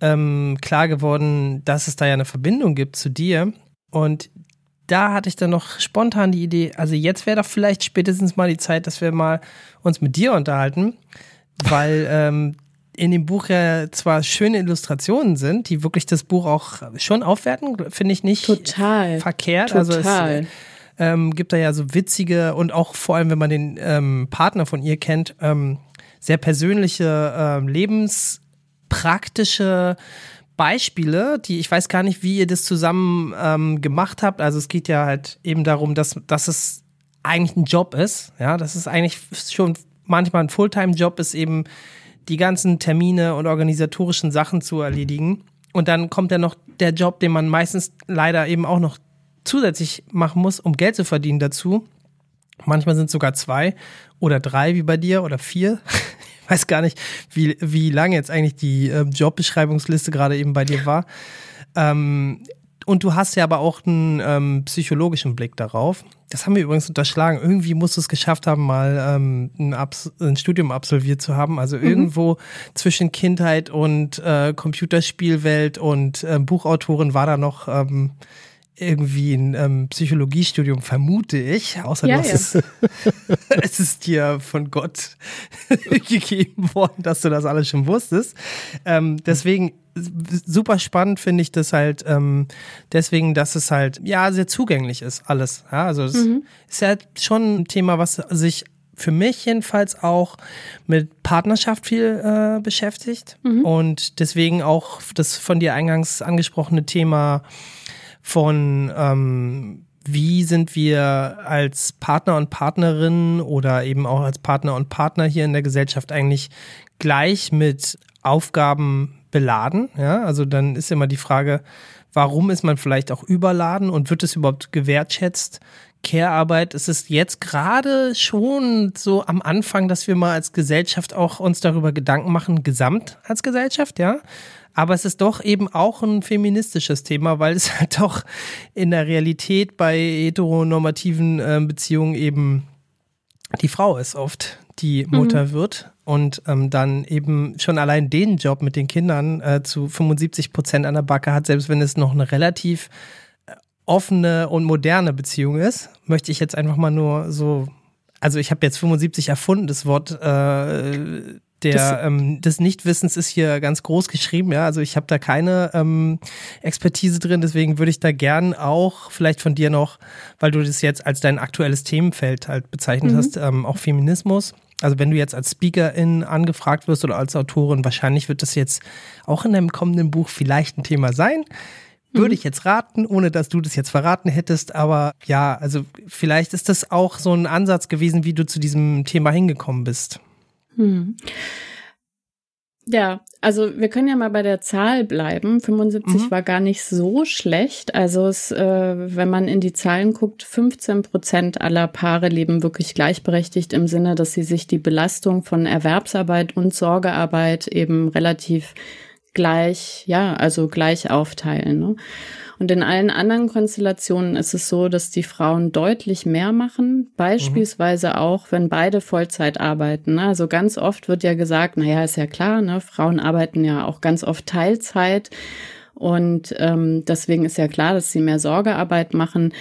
ähm, klar geworden, dass es da ja eine Verbindung gibt zu dir. Und da hatte ich dann noch spontan die Idee, also jetzt wäre doch vielleicht spätestens mal die Zeit, dass wir mal uns mit dir unterhalten, weil ähm, in dem Buch ja zwar schöne Illustrationen sind, die wirklich das Buch auch schon aufwerten, finde ich nicht Total. verkehrt. Total. Also es ähm, gibt da ja so witzige und auch vor allem, wenn man den ähm, Partner von ihr kennt, ähm, sehr persönliche, ähm, lebenspraktische Beispiele, die ich weiß gar nicht, wie ihr das zusammen ähm, gemacht habt. Also es geht ja halt eben darum, dass, dass es eigentlich ein Job ist. Ja, dass es eigentlich schon manchmal ein Fulltime-Job ist, eben die ganzen Termine und organisatorischen Sachen zu erledigen. Und dann kommt ja noch der Job, den man meistens leider eben auch noch zusätzlich machen muss, um Geld zu verdienen dazu. Manchmal sind es sogar zwei oder drei wie bei dir oder vier. Ich weiß gar nicht, wie, wie lange jetzt eigentlich die äh, Jobbeschreibungsliste gerade eben bei dir war. Ähm, und du hast ja aber auch einen ähm, psychologischen Blick darauf. Das haben wir übrigens unterschlagen. Irgendwie musst du es geschafft haben, mal ähm, ein, ein Studium absolviert zu haben. Also mhm. irgendwo zwischen Kindheit und äh, Computerspielwelt und äh, Buchautorin war da noch ähm, irgendwie ein ähm, Psychologiestudium, vermute ich. Außer ja, ja. Es, es ist dir von Gott gegeben worden, dass du das alles schon wusstest. Ähm, deswegen super spannend finde ich das halt ähm, deswegen, dass es halt ja sehr zugänglich ist alles. Ja, also es mhm. ist ja schon ein Thema, was sich für mich jedenfalls auch mit Partnerschaft viel äh, beschäftigt mhm. und deswegen auch das von dir eingangs angesprochene Thema von ähm, wie sind wir als Partner und Partnerin oder eben auch als Partner und Partner hier in der Gesellschaft eigentlich gleich mit Aufgaben beladen. Ja, also dann ist immer die Frage, warum ist man vielleicht auch überladen und wird es überhaupt gewertschätzt? Care-Arbeit, es ist jetzt gerade schon so am Anfang, dass wir mal als Gesellschaft auch uns darüber Gedanken machen, gesamt als Gesellschaft, ja. Aber es ist doch eben auch ein feministisches Thema, weil es halt doch in der Realität bei heteronormativen äh, Beziehungen eben die Frau ist oft, die Mutter mhm. wird und ähm, dann eben schon allein den Job mit den Kindern äh, zu 75 Prozent an der Backe hat, selbst wenn es noch eine relativ äh, offene und moderne Beziehung ist, möchte ich jetzt einfach mal nur so, also ich habe jetzt 75 erfunden, das Wort äh, der das, ähm, des Nichtwissens ist hier ganz groß geschrieben, ja. Also ich habe da keine ähm, Expertise drin, deswegen würde ich da gern auch vielleicht von dir noch, weil du das jetzt als dein aktuelles Themenfeld halt bezeichnet mhm. hast, ähm, auch Feminismus. Also wenn du jetzt als Speakerin angefragt wirst oder als Autorin, wahrscheinlich wird das jetzt auch in deinem kommenden Buch vielleicht ein Thema sein. Würde mhm. ich jetzt raten, ohne dass du das jetzt verraten hättest. Aber ja, also vielleicht ist das auch so ein Ansatz gewesen, wie du zu diesem Thema hingekommen bist. Hm. Ja, also wir können ja mal bei der Zahl bleiben. 75 mhm. war gar nicht so schlecht. Also es, äh, wenn man in die Zahlen guckt, 15 Prozent aller Paare leben wirklich gleichberechtigt im Sinne, dass sie sich die Belastung von Erwerbsarbeit und Sorgearbeit eben relativ gleich, ja, also gleich aufteilen. Ne? Und in allen anderen Konstellationen ist es so, dass die Frauen deutlich mehr machen, beispielsweise mhm. auch, wenn beide Vollzeit arbeiten. Ne? Also ganz oft wird ja gesagt, naja, ist ja klar, ne? Frauen arbeiten ja auch ganz oft Teilzeit. Und ähm, deswegen ist ja klar, dass sie mehr Sorgearbeit machen.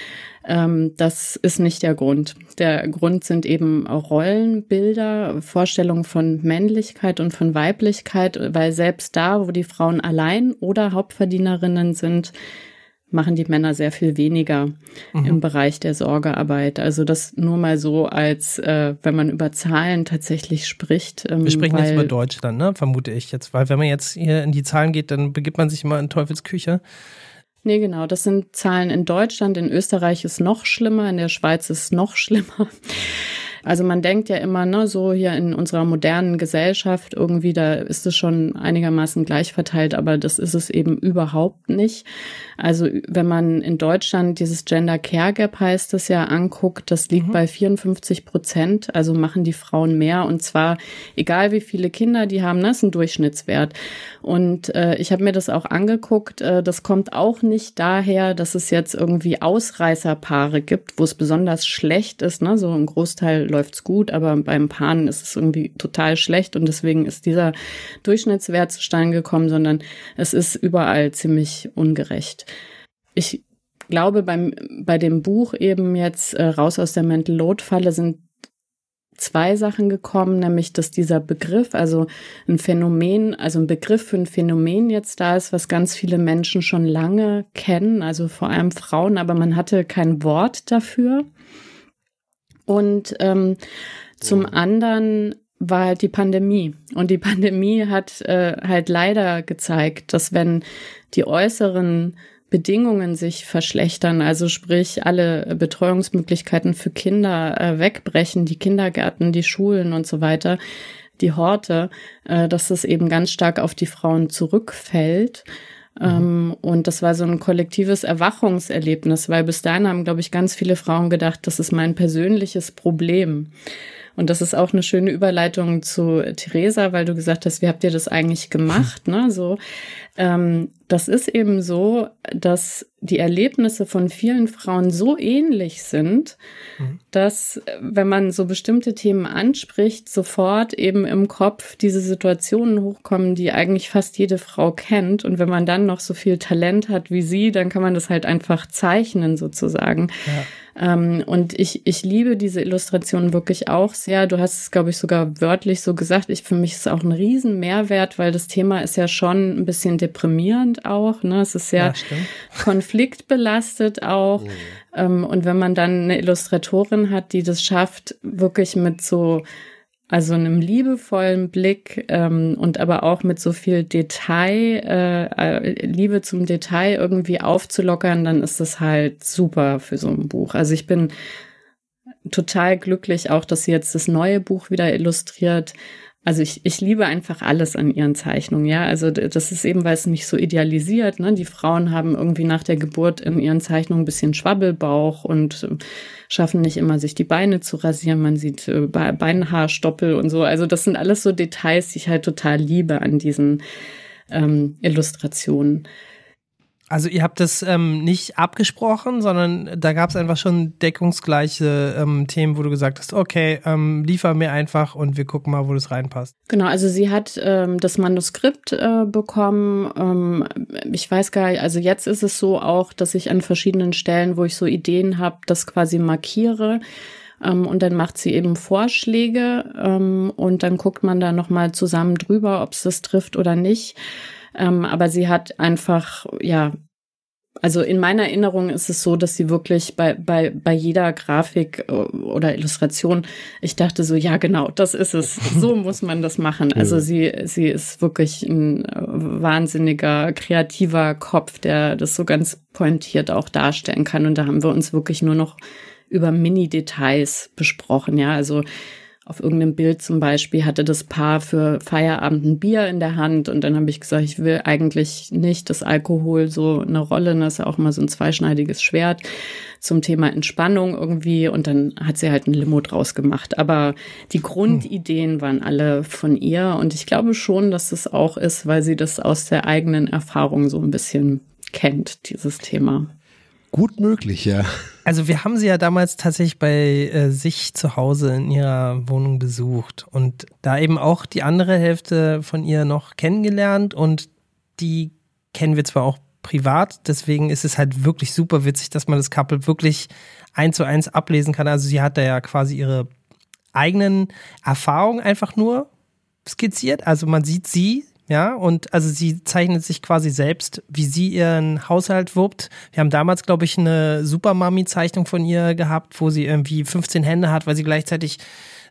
Ähm, das ist nicht der Grund. Der Grund sind eben Rollenbilder, Vorstellungen von Männlichkeit und von Weiblichkeit, weil selbst da, wo die Frauen allein oder Hauptverdienerinnen sind, machen die Männer sehr viel weniger mhm. im Bereich der Sorgearbeit. Also das nur mal so als, äh, wenn man über Zahlen tatsächlich spricht. Ähm, Wir sprechen jetzt über Deutschland, ne? vermute ich jetzt, weil wenn man jetzt hier in die Zahlen geht, dann begibt man sich immer in Teufelsküche. Nee, genau, das sind Zahlen in Deutschland, in Österreich ist noch schlimmer, in der Schweiz ist noch schlimmer. Also man denkt ja immer, ne, so hier in unserer modernen Gesellschaft irgendwie, da ist es schon einigermaßen gleich verteilt, aber das ist es eben überhaupt nicht. Also wenn man in Deutschland dieses Gender Care Gap heißt es ja anguckt, das liegt mhm. bei 54 Prozent, also machen die Frauen mehr und zwar egal wie viele Kinder die haben, das ist ein Durchschnittswert. Und äh, ich habe mir das auch angeguckt, äh, das kommt auch nicht daher, dass es jetzt irgendwie Ausreißerpaare gibt, wo es besonders schlecht ist, ne, so ein Großteil läuft's gut, aber beim Paaren ist es irgendwie total schlecht und deswegen ist dieser Durchschnittswert zustande gekommen, sondern es ist überall ziemlich ungerecht. Ich glaube, beim, bei dem Buch eben jetzt äh, raus aus der Mental Load Falle sind zwei Sachen gekommen, nämlich dass dieser Begriff, also ein Phänomen, also ein Begriff für ein Phänomen jetzt da ist, was ganz viele Menschen schon lange kennen, also vor allem Frauen, aber man hatte kein Wort dafür. Und ähm, zum anderen war halt die Pandemie. Und die Pandemie hat äh, halt leider gezeigt, dass wenn die äußeren Bedingungen sich verschlechtern, also sprich alle Betreuungsmöglichkeiten für Kinder äh, wegbrechen, die Kindergärten, die Schulen und so weiter, die Horte, äh, dass es eben ganz stark auf die Frauen zurückfällt. Mhm. und das war so ein kollektives Erwachungserlebnis, weil bis dahin haben, glaube ich, ganz viele Frauen gedacht, das ist mein persönliches Problem. Und das ist auch eine schöne Überleitung zu Theresa, weil du gesagt hast, wie habt ihr das eigentlich gemacht? Ne? So, ähm, das ist eben so, dass die Erlebnisse von vielen Frauen so ähnlich sind, mhm. dass wenn man so bestimmte Themen anspricht, sofort eben im Kopf diese Situationen hochkommen, die eigentlich fast jede Frau kennt. Und wenn man dann noch so viel Talent hat wie sie, dann kann man das halt einfach zeichnen sozusagen. Ja. Ähm, und ich, ich liebe diese Illustration wirklich auch sehr. Du hast es, glaube ich, sogar wörtlich so gesagt. Ich, für mich ist es auch ein riesen Mehrwert, weil das Thema ist ja schon ein bisschen deprimierend auch. Ne? Es ist sehr ja, konfliktbelastet auch. Mhm. Ähm, und wenn man dann eine Illustratorin hat, die das schafft, wirklich mit so also einem liebevollen Blick ähm, und aber auch mit so viel Detail, äh, äh, Liebe zum Detail irgendwie aufzulockern, dann ist das halt super für so ein Buch. Also ich bin total glücklich auch, dass sie jetzt das neue Buch wieder illustriert. Also ich, ich liebe einfach alles an ihren Zeichnungen, ja. Also das ist eben, weil es nicht so idealisiert. Ne? Die Frauen haben irgendwie nach der Geburt in ihren Zeichnungen ein bisschen Schwabbelbauch und schaffen nicht immer, sich die Beine zu rasieren. Man sieht äh, Beinhaarstoppel und so. Also das sind alles so Details, die ich halt total liebe an diesen ähm, Illustrationen. Also ihr habt das ähm, nicht abgesprochen, sondern da gab es einfach schon deckungsgleiche ähm, Themen, wo du gesagt hast, okay, ähm, liefer mir einfach und wir gucken mal, wo das reinpasst. Genau, also sie hat ähm, das Manuskript äh, bekommen. Ähm, ich weiß gar nicht, also jetzt ist es so auch, dass ich an verschiedenen Stellen, wo ich so Ideen habe, das quasi markiere. Ähm, und dann macht sie eben Vorschläge ähm, und dann guckt man da nochmal zusammen drüber, ob es das trifft oder nicht. Ähm, aber sie hat einfach, ja, also in meiner Erinnerung ist es so, dass sie wirklich bei, bei, bei jeder Grafik äh, oder Illustration, ich dachte so, ja, genau, das ist es. So muss man das machen. Also sie, sie ist wirklich ein äh, wahnsinniger, kreativer Kopf, der das so ganz pointiert auch darstellen kann. Und da haben wir uns wirklich nur noch über Mini-Details besprochen. Ja, also auf irgendeinem Bild zum Beispiel hatte das Paar für Feierabend ein Bier in der Hand und dann habe ich gesagt, ich will eigentlich nicht, dass Alkohol so eine Rolle, das ist ja auch immer so ein zweischneidiges Schwert zum Thema Entspannung irgendwie und dann hat sie halt ein Limo draus gemacht. Aber die Grundideen waren alle von ihr und ich glaube schon, dass es auch ist, weil sie das aus der eigenen Erfahrung so ein bisschen kennt, dieses Thema. Gut möglich, ja. Also wir haben sie ja damals tatsächlich bei äh, sich zu Hause in ihrer Wohnung besucht und da eben auch die andere Hälfte von ihr noch kennengelernt und die kennen wir zwar auch privat, deswegen ist es halt wirklich super witzig, dass man das Couple wirklich eins zu eins ablesen kann. Also sie hat da ja quasi ihre eigenen Erfahrungen einfach nur skizziert. Also man sieht sie, ja, und also sie zeichnet sich quasi selbst, wie sie ihren Haushalt wuppt. Wir haben damals, glaube ich, eine Supermami-Zeichnung von ihr gehabt, wo sie irgendwie 15 Hände hat, weil sie gleichzeitig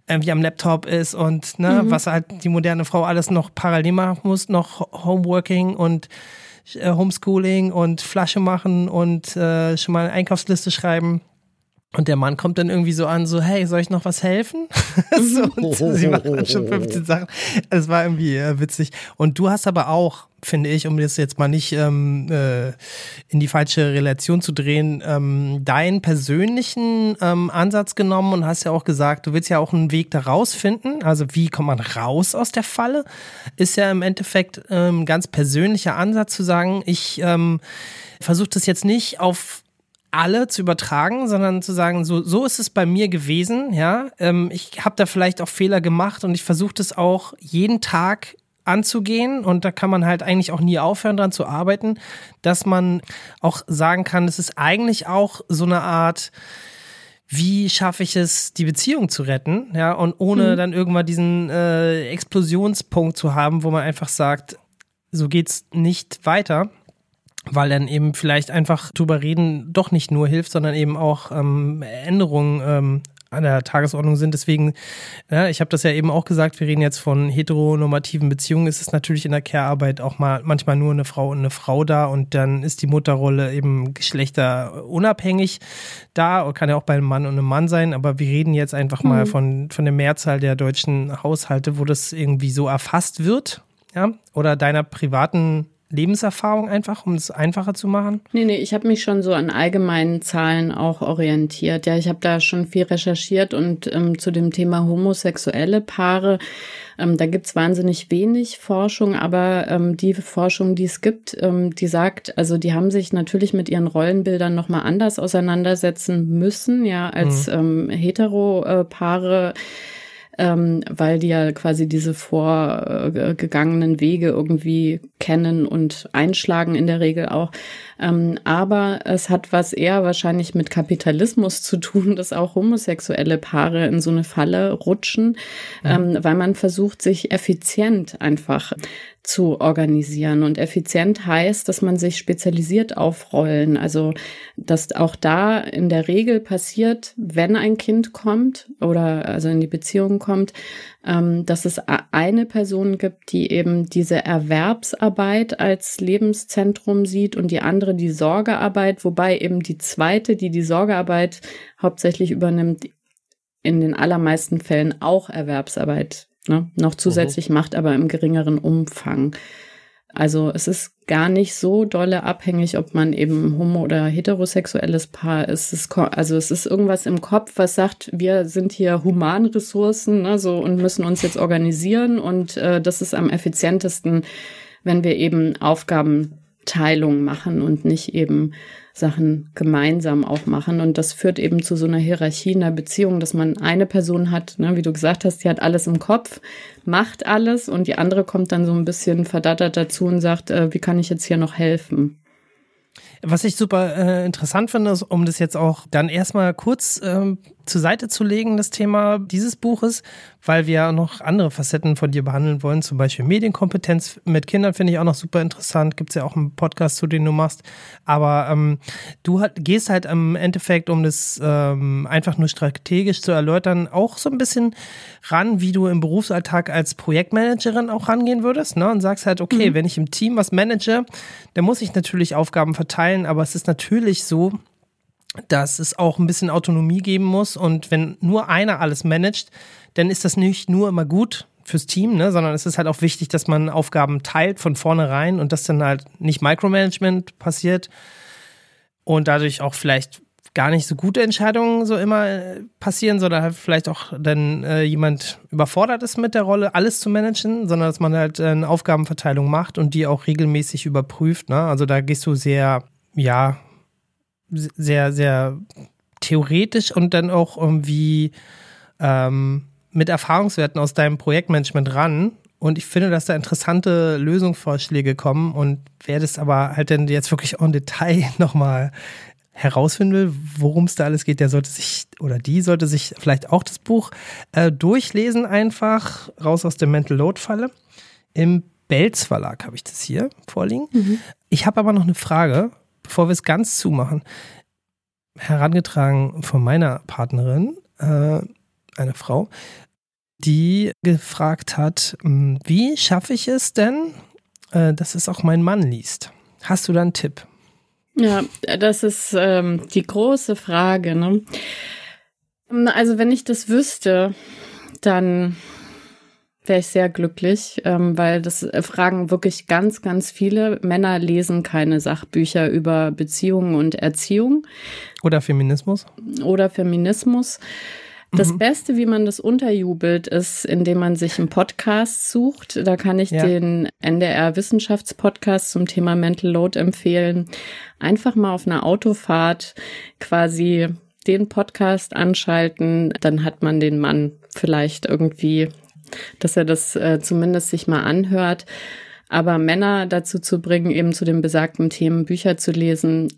irgendwie am Laptop ist und ne, mhm. was halt die moderne Frau alles noch parallel machen muss, noch Homeworking und äh, Homeschooling und Flasche machen und äh, schon mal eine Einkaufsliste schreiben. Und der Mann kommt dann irgendwie so an, so, hey, soll ich noch was helfen? so, und sie macht dann schon 15 Sachen. Es war irgendwie äh, witzig. Und du hast aber auch, finde ich, um das jetzt mal nicht ähm, äh, in die falsche Relation zu drehen, ähm, deinen persönlichen ähm, Ansatz genommen und hast ja auch gesagt, du willst ja auch einen Weg da rausfinden. Also wie kommt man raus aus der Falle? Ist ja im Endeffekt ähm, ganz persönlicher Ansatz zu sagen, ich ähm, versuche das jetzt nicht auf alle zu übertragen, sondern zu sagen, so, so ist es bei mir gewesen, ja. Ähm, ich habe da vielleicht auch Fehler gemacht und ich versuche das auch jeden Tag anzugehen und da kann man halt eigentlich auch nie aufhören dran zu arbeiten, dass man auch sagen kann, es ist eigentlich auch so eine Art, wie schaffe ich es, die Beziehung zu retten, ja, und ohne mhm. dann irgendwann diesen äh, Explosionspunkt zu haben, wo man einfach sagt, so geht's nicht weiter weil dann eben vielleicht einfach drüber reden doch nicht nur hilft, sondern eben auch ähm, Änderungen ähm, an der Tagesordnung sind. Deswegen, ja, ich habe das ja eben auch gesagt, wir reden jetzt von heteronormativen Beziehungen. Es ist natürlich in der Care-Arbeit auch mal manchmal nur eine Frau und eine Frau da und dann ist die Mutterrolle eben geschlechterunabhängig da und kann ja auch bei einem Mann und einem Mann sein. Aber wir reden jetzt einfach mhm. mal von, von der Mehrzahl der deutschen Haushalte, wo das irgendwie so erfasst wird. Ja, oder deiner privaten Lebenserfahrung einfach, um es einfacher zu machen? Nee, nee, ich habe mich schon so an allgemeinen Zahlen auch orientiert. Ja, ich habe da schon viel recherchiert und ähm, zu dem Thema homosexuelle Paare, ähm, da gibt's wahnsinnig wenig Forschung, aber ähm, die Forschung, die es gibt, ähm, die sagt, also die haben sich natürlich mit ihren Rollenbildern nochmal anders auseinandersetzen müssen, ja, als mhm. ähm, Hetero-Paare. Äh, ähm, weil die ja quasi diese vorgegangenen Wege irgendwie kennen und einschlagen in der Regel auch. Ähm, aber es hat was eher wahrscheinlich mit Kapitalismus zu tun, dass auch homosexuelle Paare in so eine Falle rutschen, ja. ähm, weil man versucht, sich effizient einfach zu organisieren. Und effizient heißt, dass man sich spezialisiert auf Rollen. Also, dass auch da in der Regel passiert, wenn ein Kind kommt oder also in die Beziehung kommt, ähm, dass es eine Person gibt, die eben diese Erwerbsarbeit als Lebenszentrum sieht und die andere die Sorgearbeit, wobei eben die zweite, die die Sorgearbeit hauptsächlich übernimmt, in den allermeisten Fällen auch Erwerbsarbeit ne, noch zusätzlich mhm. macht, aber im geringeren Umfang. Also es ist gar nicht so dolle abhängig, ob man eben homo- oder heterosexuelles Paar ist. Es ist. Also es ist irgendwas im Kopf, was sagt, wir sind hier Humanressourcen ne, so, und müssen uns jetzt organisieren und äh, das ist am effizientesten, wenn wir eben Aufgabenteilung machen und nicht eben Sachen gemeinsam auch machen. Und das führt eben zu so einer Hierarchie in der Beziehung, dass man eine Person hat, ne, wie du gesagt hast, die hat alles im Kopf, macht alles und die andere kommt dann so ein bisschen verdattert dazu und sagt, äh, wie kann ich jetzt hier noch helfen? Was ich super äh, interessant finde, ist, um das jetzt auch dann erstmal kurz ähm, zur Seite zu legen, das Thema dieses Buches, weil wir ja noch andere Facetten von dir behandeln wollen, zum Beispiel Medienkompetenz mit Kindern finde ich auch noch super interessant. Gibt es ja auch einen Podcast, zu dem du machst. Aber ähm, du hat, gehst halt im Endeffekt, um das ähm, einfach nur strategisch zu erläutern, auch so ein bisschen ran, wie du im Berufsalltag als Projektmanagerin auch rangehen würdest. Ne? Und sagst halt, okay, mhm. wenn ich im Team was manage, dann muss ich natürlich Aufgaben verteilen, aber es ist natürlich so, dass es auch ein bisschen Autonomie geben muss. Und wenn nur einer alles managt, dann ist das nicht nur immer gut fürs Team, ne, sondern es ist halt auch wichtig, dass man Aufgaben teilt von vornherein und dass dann halt nicht Micromanagement passiert und dadurch auch vielleicht gar nicht so gute Entscheidungen so immer äh, passieren, sondern halt vielleicht auch dann äh, jemand überfordert ist mit der Rolle, alles zu managen, sondern dass man halt äh, eine Aufgabenverteilung macht und die auch regelmäßig überprüft. Ne? Also da gehst du sehr, ja, sehr, sehr theoretisch und dann auch irgendwie ähm, mit Erfahrungswerten aus deinem Projektmanagement ran. Und ich finde, dass da interessante Lösungsvorschläge kommen. Und wer das aber halt dann jetzt wirklich en Detail nochmal herausfinden will, worum es da alles geht, der sollte sich oder die sollte sich vielleicht auch das Buch äh, durchlesen, einfach raus aus der Mental Load Falle. Im Belz Verlag habe ich das hier vorliegen. Mhm. Ich habe aber noch eine Frage bevor wir es ganz zumachen, herangetragen von meiner Partnerin, äh, eine Frau, die gefragt hat, hm, wie schaffe ich es denn, äh, dass es auch mein Mann liest? Hast du da einen Tipp? Ja, das ist ähm, die große Frage. Ne? Also wenn ich das wüsste, dann wäre ich sehr glücklich, ähm, weil das äh, fragen wirklich ganz, ganz viele. Männer lesen keine Sachbücher über Beziehungen und Erziehung. Oder Feminismus. Oder Feminismus. Das mhm. Beste, wie man das unterjubelt, ist, indem man sich einen Podcast sucht. Da kann ich ja. den NDR Wissenschaftspodcast zum Thema Mental Load empfehlen. Einfach mal auf einer Autofahrt quasi den Podcast anschalten, dann hat man den Mann vielleicht irgendwie dass er das äh, zumindest sich mal anhört. Aber Männer dazu zu bringen, eben zu den besagten Themen Bücher zu lesen,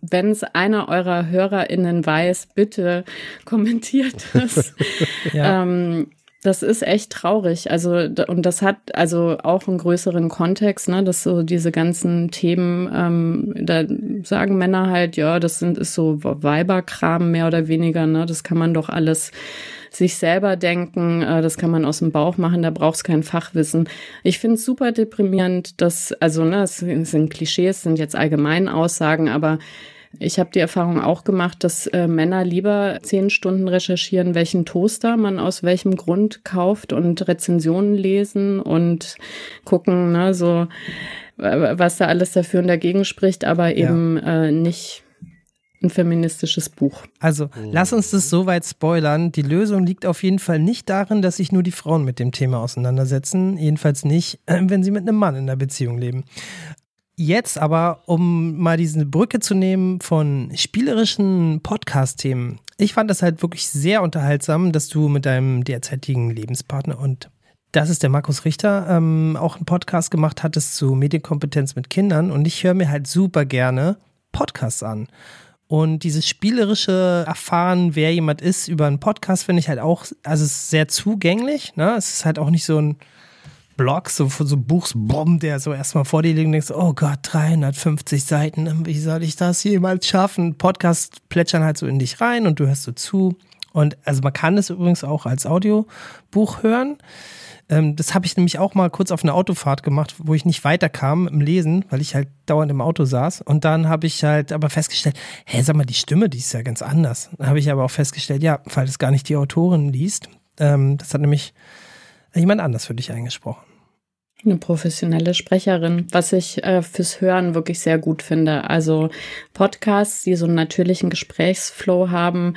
wenn es einer eurer HörerInnen weiß, bitte kommentiert das. ja. ähm, das ist echt traurig. Also, und das hat also auch einen größeren Kontext, ne, dass so diese ganzen Themen, ähm, da sagen Männer halt, ja, das sind, ist so Weiberkram mehr oder weniger, ne, das kann man doch alles sich selber denken, äh, das kann man aus dem Bauch machen, da braucht es kein Fachwissen. Ich finde es super deprimierend, dass, also ne, es sind Klischees, sind jetzt allgemeine Aussagen, aber ich habe die Erfahrung auch gemacht, dass äh, Männer lieber zehn Stunden recherchieren, welchen Toaster man aus welchem Grund kauft und Rezensionen lesen und gucken, ne, so was da alles dafür und dagegen spricht, aber eben ja. äh, nicht ein feministisches Buch. Also, lass uns das so weit spoilern. Die Lösung liegt auf jeden Fall nicht darin, dass sich nur die Frauen mit dem Thema auseinandersetzen. Jedenfalls nicht, wenn sie mit einem Mann in der Beziehung leben. Jetzt aber, um mal diese Brücke zu nehmen von spielerischen Podcast-Themen. Ich fand das halt wirklich sehr unterhaltsam, dass du mit deinem derzeitigen Lebenspartner und das ist der Markus Richter, ähm, auch einen Podcast gemacht hattest zu Medienkompetenz mit Kindern. Und ich höre mir halt super gerne Podcasts an. Und dieses spielerische Erfahren, wer jemand ist, über einen Podcast finde ich halt auch, also es ist sehr zugänglich. Ne? Es ist halt auch nicht so ein Blog, so, so Buchsbomb, der so erstmal vor dir liegt und denkst, oh Gott, 350 Seiten, wie soll ich das jemals schaffen? Podcast plätschern halt so in dich rein und du hörst so zu. Und also man kann es übrigens auch als Audiobuch hören. Ähm, das habe ich nämlich auch mal kurz auf einer Autofahrt gemacht, wo ich nicht weiterkam im Lesen, weil ich halt dauernd im Auto saß. Und dann habe ich halt aber festgestellt, hä, sag mal, die Stimme, die ist ja ganz anders. Dann habe ich aber auch festgestellt, ja, weil das gar nicht die Autorin liest. Ähm, das hat nämlich jemand anders für dich eingesprochen. Eine professionelle Sprecherin, was ich äh, fürs Hören wirklich sehr gut finde. Also Podcasts, die so einen natürlichen Gesprächsflow haben,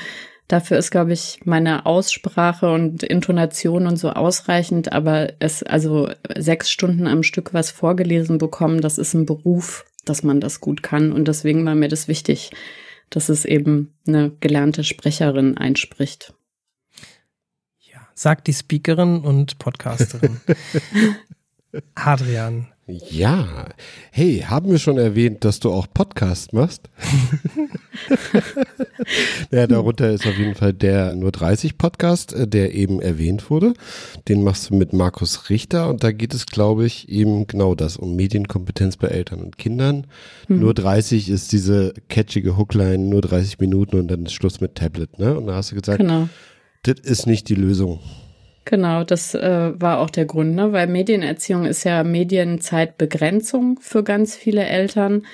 Dafür ist, glaube ich, meine Aussprache und Intonation und so ausreichend, aber es, also sechs Stunden am Stück was vorgelesen bekommen, das ist ein Beruf, dass man das gut kann. Und deswegen war mir das wichtig, dass es eben eine gelernte Sprecherin einspricht. Ja, sagt die Speakerin und Podcasterin. Adrian. Ja. Hey, haben wir schon erwähnt, dass du auch Podcast machst? ja, darunter ist auf jeden Fall der nur 30 Podcast, äh, der eben erwähnt wurde. Den machst du mit Markus Richter und da geht es, glaube ich, eben genau das, um Medienkompetenz bei Eltern und Kindern. Mhm. Nur 30 ist diese catchige Hookline, nur 30 Minuten und dann ist Schluss mit Tablet, ne? Und da hast du gesagt, genau. das ist nicht die Lösung. Genau, das äh, war auch der Grund, ne? weil Medienerziehung ist ja Medienzeitbegrenzung für ganz viele Eltern.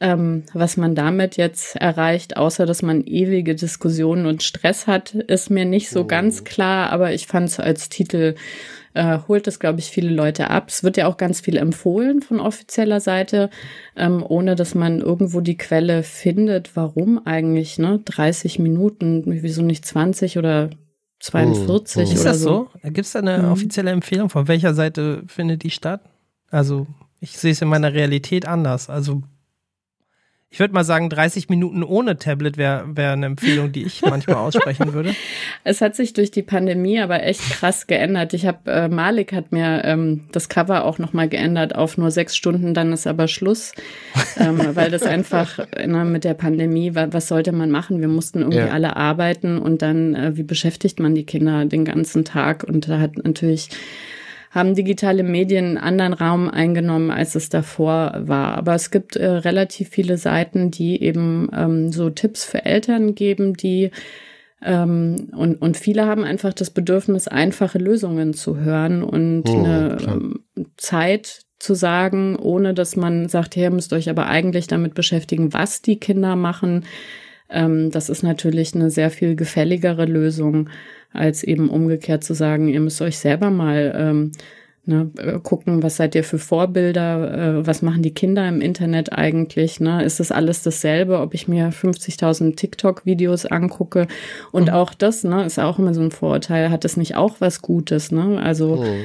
Ähm, was man damit jetzt erreicht, außer dass man ewige Diskussionen und Stress hat, ist mir nicht so oh. ganz klar, aber ich fand es als Titel, äh, holt es, glaube ich, viele Leute ab. Es wird ja auch ganz viel empfohlen von offizieller Seite, ähm, ohne dass man irgendwo die Quelle findet, warum eigentlich, ne? 30 Minuten, wieso nicht 20 oder 42 oh, oh. Ist das so? so? Gibt es da eine mhm. offizielle Empfehlung? Von welcher Seite findet die statt? Also, ich sehe es in meiner Realität anders. Also, ich würde mal sagen, 30 Minuten ohne Tablet wäre wär eine Empfehlung, die ich manchmal aussprechen würde. Es hat sich durch die Pandemie aber echt krass geändert. Ich habe, äh, Malik hat mir ähm, das Cover auch nochmal geändert auf nur sechs Stunden, dann ist aber Schluss. ähm, weil das einfach na, mit der Pandemie, was sollte man machen? Wir mussten irgendwie ja. alle arbeiten und dann, äh, wie beschäftigt man die Kinder den ganzen Tag? Und da hat natürlich haben digitale Medien einen anderen Raum eingenommen, als es davor war. Aber es gibt äh, relativ viele Seiten, die eben ähm, so Tipps für Eltern geben, die ähm, und, und viele haben einfach das Bedürfnis, einfache Lösungen zu hören und oh, eine ähm, Zeit zu sagen, ohne dass man sagt, ihr müsst euch aber eigentlich damit beschäftigen, was die Kinder machen. Ähm, das ist natürlich eine sehr viel gefälligere Lösung als eben umgekehrt zu sagen, ihr müsst euch selber mal ähm, ne, äh, gucken, was seid ihr für Vorbilder, äh, was machen die Kinder im Internet eigentlich, ne? Ist das alles dasselbe, ob ich mir 50.000 TikTok-Videos angucke und mhm. auch das, ne, ist auch immer so ein Vorurteil, hat das nicht auch was Gutes, ne? Also mhm.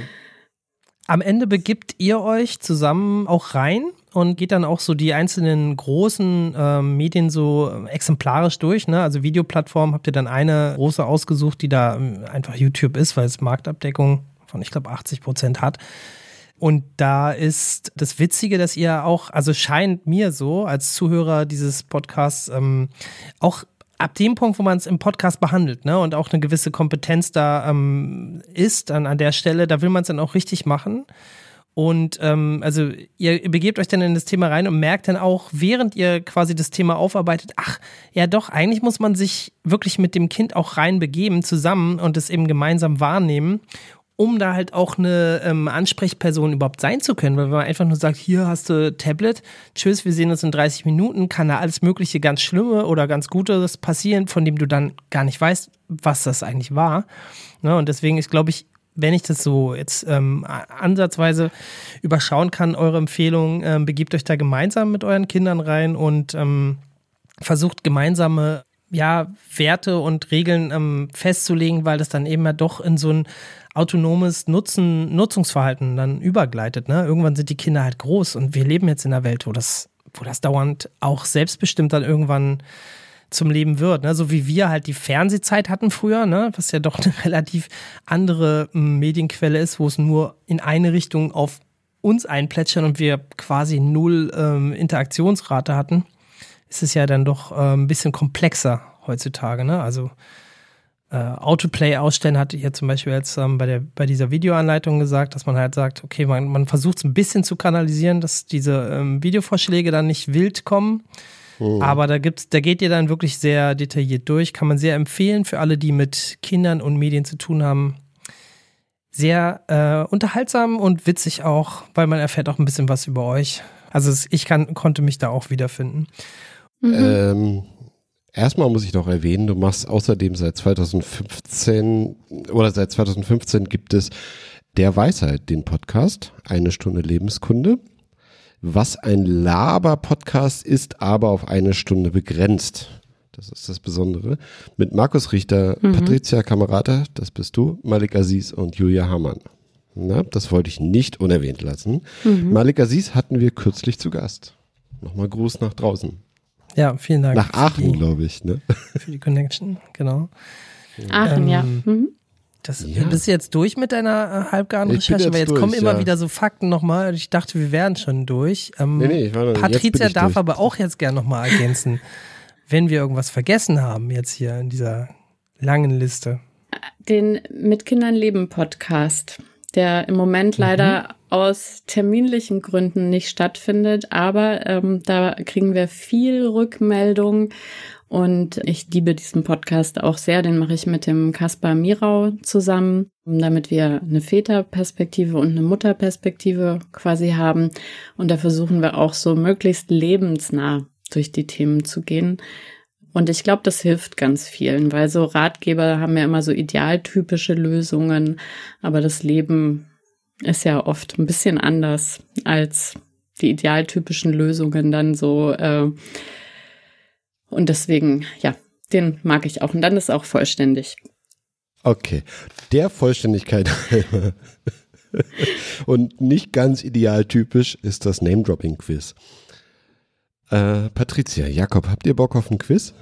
Am Ende begibt ihr euch zusammen auch rein und geht dann auch so die einzelnen großen äh, Medien so exemplarisch durch. Ne? Also Videoplattform habt ihr dann eine große ausgesucht, die da ähm, einfach YouTube ist, weil es Marktabdeckung von, ich glaube, 80 Prozent hat. Und da ist das Witzige, dass ihr auch, also scheint mir so als Zuhörer dieses Podcasts ähm, auch ab dem Punkt, wo man es im Podcast behandelt, ne, und auch eine gewisse Kompetenz da ähm, ist an, an der Stelle, da will man es dann auch richtig machen. Und ähm, also ihr begebt euch dann in das Thema rein und merkt dann auch, während ihr quasi das Thema aufarbeitet, ach, ja doch, eigentlich muss man sich wirklich mit dem Kind auch reinbegeben zusammen und es eben gemeinsam wahrnehmen um da halt auch eine ähm, Ansprechperson überhaupt sein zu können. Weil wenn man einfach nur sagt, hier hast du Tablet, tschüss, wir sehen uns in 30 Minuten, kann da alles mögliche ganz Schlimme oder ganz Gutes passieren, von dem du dann gar nicht weißt, was das eigentlich war. Ne? Und deswegen ist, glaube ich, wenn ich das so jetzt ähm, ansatzweise überschauen kann, eure Empfehlung, ähm, begebt euch da gemeinsam mit euren Kindern rein und ähm, versucht gemeinsame ja, Werte und Regeln ähm, festzulegen, weil das dann eben ja doch in so ein autonomes Nutzen, Nutzungsverhalten dann übergleitet. Ne? Irgendwann sind die Kinder halt groß und wir leben jetzt in einer Welt, wo das, wo das dauernd auch selbstbestimmt dann irgendwann zum Leben wird. Ne? So wie wir halt die Fernsehzeit hatten früher, ne? was ja doch eine relativ andere hm, Medienquelle ist, wo es nur in eine Richtung auf uns einplätschern und wir quasi null ähm, Interaktionsrate hatten, ist es ja dann doch äh, ein bisschen komplexer heutzutage. Ne? Also äh, Autoplay ausstellen, hatte ich ja zum Beispiel jetzt ähm, bei, der, bei dieser Videoanleitung gesagt, dass man halt sagt, okay, man, man versucht es ein bisschen zu kanalisieren, dass diese ähm, Videovorschläge dann nicht wild kommen. Oh. Aber da gibt's, da geht ihr dann wirklich sehr detailliert durch. Kann man sehr empfehlen für alle, die mit Kindern und Medien zu tun haben. Sehr äh, unterhaltsam und witzig auch, weil man erfährt auch ein bisschen was über euch. Also ich kann, konnte mich da auch wiederfinden. Mhm. Ähm, Erstmal muss ich noch erwähnen, du machst außerdem seit 2015 oder seit 2015 gibt es der Weisheit, den Podcast, eine Stunde Lebenskunde, was ein Laber-Podcast ist, aber auf eine Stunde begrenzt. Das ist das Besondere. Mit Markus Richter, Mhm. Patricia Kamerata, das bist du, Malik Aziz und Julia Hamann. Na, das wollte ich nicht unerwähnt lassen. Mhm. Malik Aziz hatten wir kürzlich zu Gast. Nochmal Gruß nach draußen. Ja, vielen Dank. Nach Aachen, glaube ich. Ne? für die Connection, genau. Aachen, ja. Ähm, Mhm. Das, Ja. Bist du jetzt durch mit deiner äh, halbgaren Ich Recherche? jetzt Weil jetzt durch, kommen immer ja. wieder so Fakten nochmal. Ich dachte, wir wären schon durch. Ähm, Nee, nee, ich war noch Patricia darf durch. aber auch jetzt gern nochmal ergänzen, wenn wir irgendwas vergessen haben jetzt hier in dieser langen Liste. Den Mit Kindern leben Podcast, der im Moment Mhm. leider aus terminlichen Gründen nicht stattfindet, aber ähm, da kriegen wir viel Rückmeldung und ich liebe diesen Podcast auch sehr. Den mache ich mit dem Kaspar Mirau zusammen, damit wir eine Väterperspektive und eine Mutterperspektive quasi haben. Und da versuchen wir auch so möglichst lebensnah durch die Themen zu gehen. Und ich glaube, das hilft ganz vielen, weil so Ratgeber haben ja immer so idealtypische Lösungen, aber das Leben ist ja oft ein bisschen anders als die idealtypischen Lösungen dann so. Äh, und deswegen, ja, den mag ich auch. Und dann ist auch vollständig. Okay. Der Vollständigkeit. Und nicht ganz idealtypisch ist das Name-Dropping-Quiz. Äh, Patricia, Jakob, habt ihr Bock auf ein Quiz?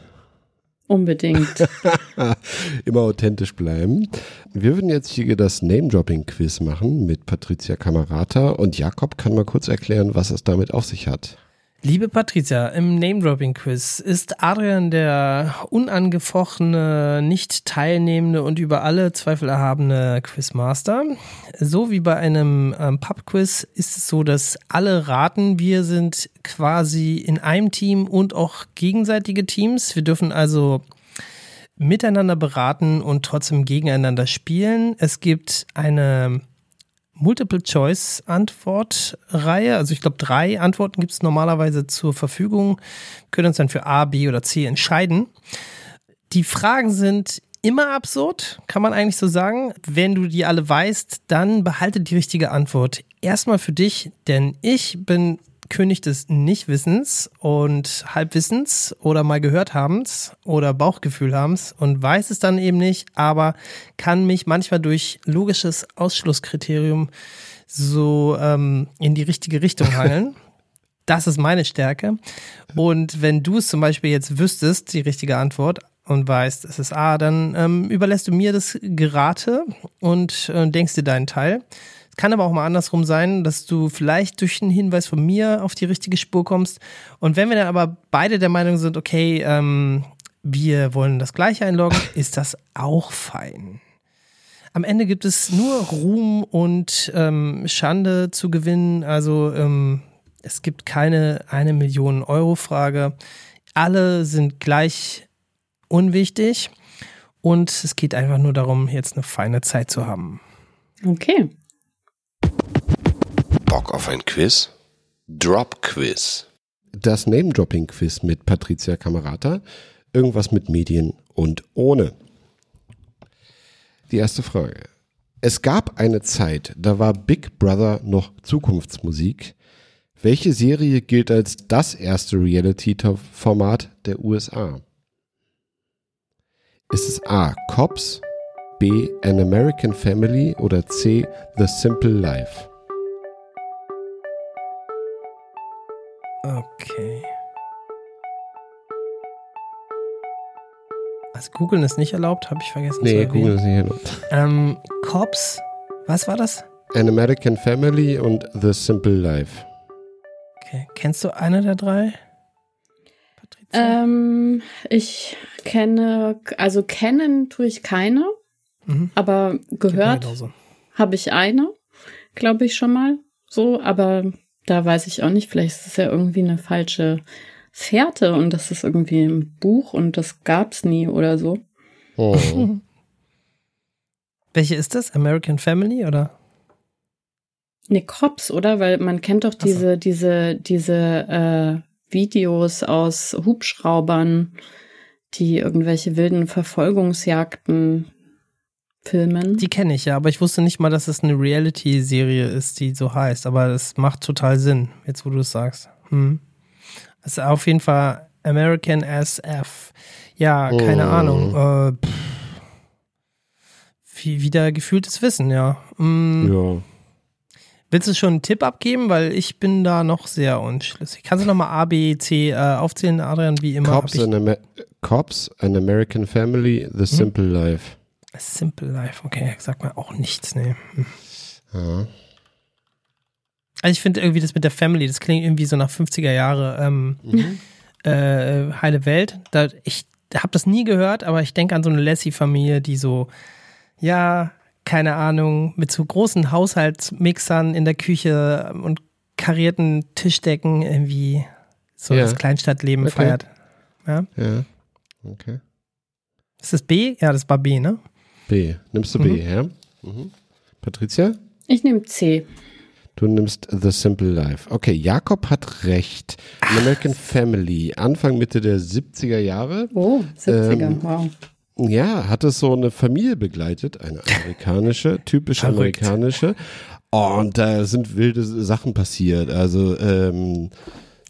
Unbedingt. Immer authentisch bleiben. Wir würden jetzt hier das Name-Dropping-Quiz machen mit Patricia Kamerata und Jakob kann mal kurz erklären, was es damit auf sich hat. Liebe Patricia, im Name-Dropping-Quiz ist Adrian der unangefochtene, nicht teilnehmende und über alle Zweifel erhabene Quizmaster. So wie bei einem ähm, Pub-Quiz ist es so, dass alle raten. Wir sind quasi in einem Team und auch gegenseitige Teams. Wir dürfen also miteinander beraten und trotzdem gegeneinander spielen. Es gibt eine Multiple-Choice-Antwortreihe. Also ich glaube, drei Antworten gibt es normalerweise zur Verfügung. Wir können uns dann für A, B oder C entscheiden. Die Fragen sind immer absurd, kann man eigentlich so sagen. Wenn du die alle weißt, dann behalte die richtige Antwort. Erstmal für dich, denn ich bin König des Nichtwissens und Halbwissens oder mal gehört habens oder Bauchgefühl habens und weiß es dann eben nicht, aber kann mich manchmal durch logisches Ausschlusskriterium so ähm, in die richtige Richtung hangeln. Das ist meine Stärke. Und wenn du es zum Beispiel jetzt wüsstest, die richtige Antwort, und weißt, es ist A, dann ähm, überlässt du mir das Gerate und äh, denkst dir deinen Teil. Es kann aber auch mal andersrum sein, dass du vielleicht durch einen Hinweis von mir auf die richtige Spur kommst. Und wenn wir dann aber beide der Meinung sind, okay, ähm, wir wollen das gleiche einloggen, ist das auch fein. Am Ende gibt es nur Ruhm und ähm, Schande zu gewinnen. Also ähm, es gibt keine eine Million Euro Frage. Alle sind gleich unwichtig und es geht einfach nur darum, jetzt eine feine Zeit zu haben. Okay. Bock auf ein Quiz? Drop Quiz. Das Name-Dropping-Quiz mit Patricia Kamerata. Irgendwas mit Medien und ohne. Die erste Frage. Es gab eine Zeit, da war Big Brother noch Zukunftsmusik. Welche Serie gilt als das erste Reality-Format der USA? Ist es A. Cops, B. An American Family oder C. The Simple Life? Okay. Also googeln ist nicht erlaubt, habe ich vergessen zu Nee. Google ist nicht erlaubt. Ähm, Cops, was war das? An American Family und The Simple Life. Okay. Kennst du eine der drei? Patricia? Ähm, ich kenne, also kennen tue ich keine, Mhm. aber gehört habe ich eine, glaube ich schon mal. So, aber da weiß ich auch nicht, vielleicht ist es ja irgendwie eine falsche Fährte und das ist irgendwie im Buch und das gab's nie oder so. Oh. Welche ist das? American Family oder? Ne, Cops, oder? Weil man kennt doch so. diese, diese, diese äh, Videos aus Hubschraubern, die irgendwelche wilden Verfolgungsjagden filmen. Die kenne ich ja, aber ich wusste nicht mal, dass es eine Reality-Serie ist, die so heißt. Aber das macht total Sinn, jetzt wo du es sagst. Hm. Das ist auf jeden Fall American SF. Ja, keine Oh. Ahnung. Äh. Wie, wieder gefühltes Wissen, ja. Mm, Ja. Willst du schon einen Tipp abgeben? Weil ich bin da noch sehr unschlüssig. Kannst du nochmal A, B, C äh, aufzählen, Adrian, wie immer? Cops, an Amer Cops, An American Family, The Simple Life. Simple Life, okay, sagt mir auch nichts, nee. Ja. Also ich finde irgendwie das mit der Family, das klingt irgendwie so nach 50er Jahre ähm, äh, heile Welt. Da, ich habe das nie gehört, aber ich denke an so eine Lassie-Familie, die so, ja, keine Ahnung, mit so großen Haushaltsmixern in der Küche und karierten Tischdecken irgendwie so Ja. das Kleinstadtleben Okay. feiert. Ja. Ja. Okay. Ist das B? Ja, das war B, ne? B. Nimmst du B, ja? Mhm. Patricia? Ich nehme C. Du nimmst The Simple Life. Okay, Jakob hat recht. An American Family, Anfang, Mitte der 70er Jahre. Oh, 70er, Ähm, wow. Ja, hat es so eine Familie begleitet, eine amerikanische, typisch amerikanische. Und da sind wilde Sachen passiert. Also ähm,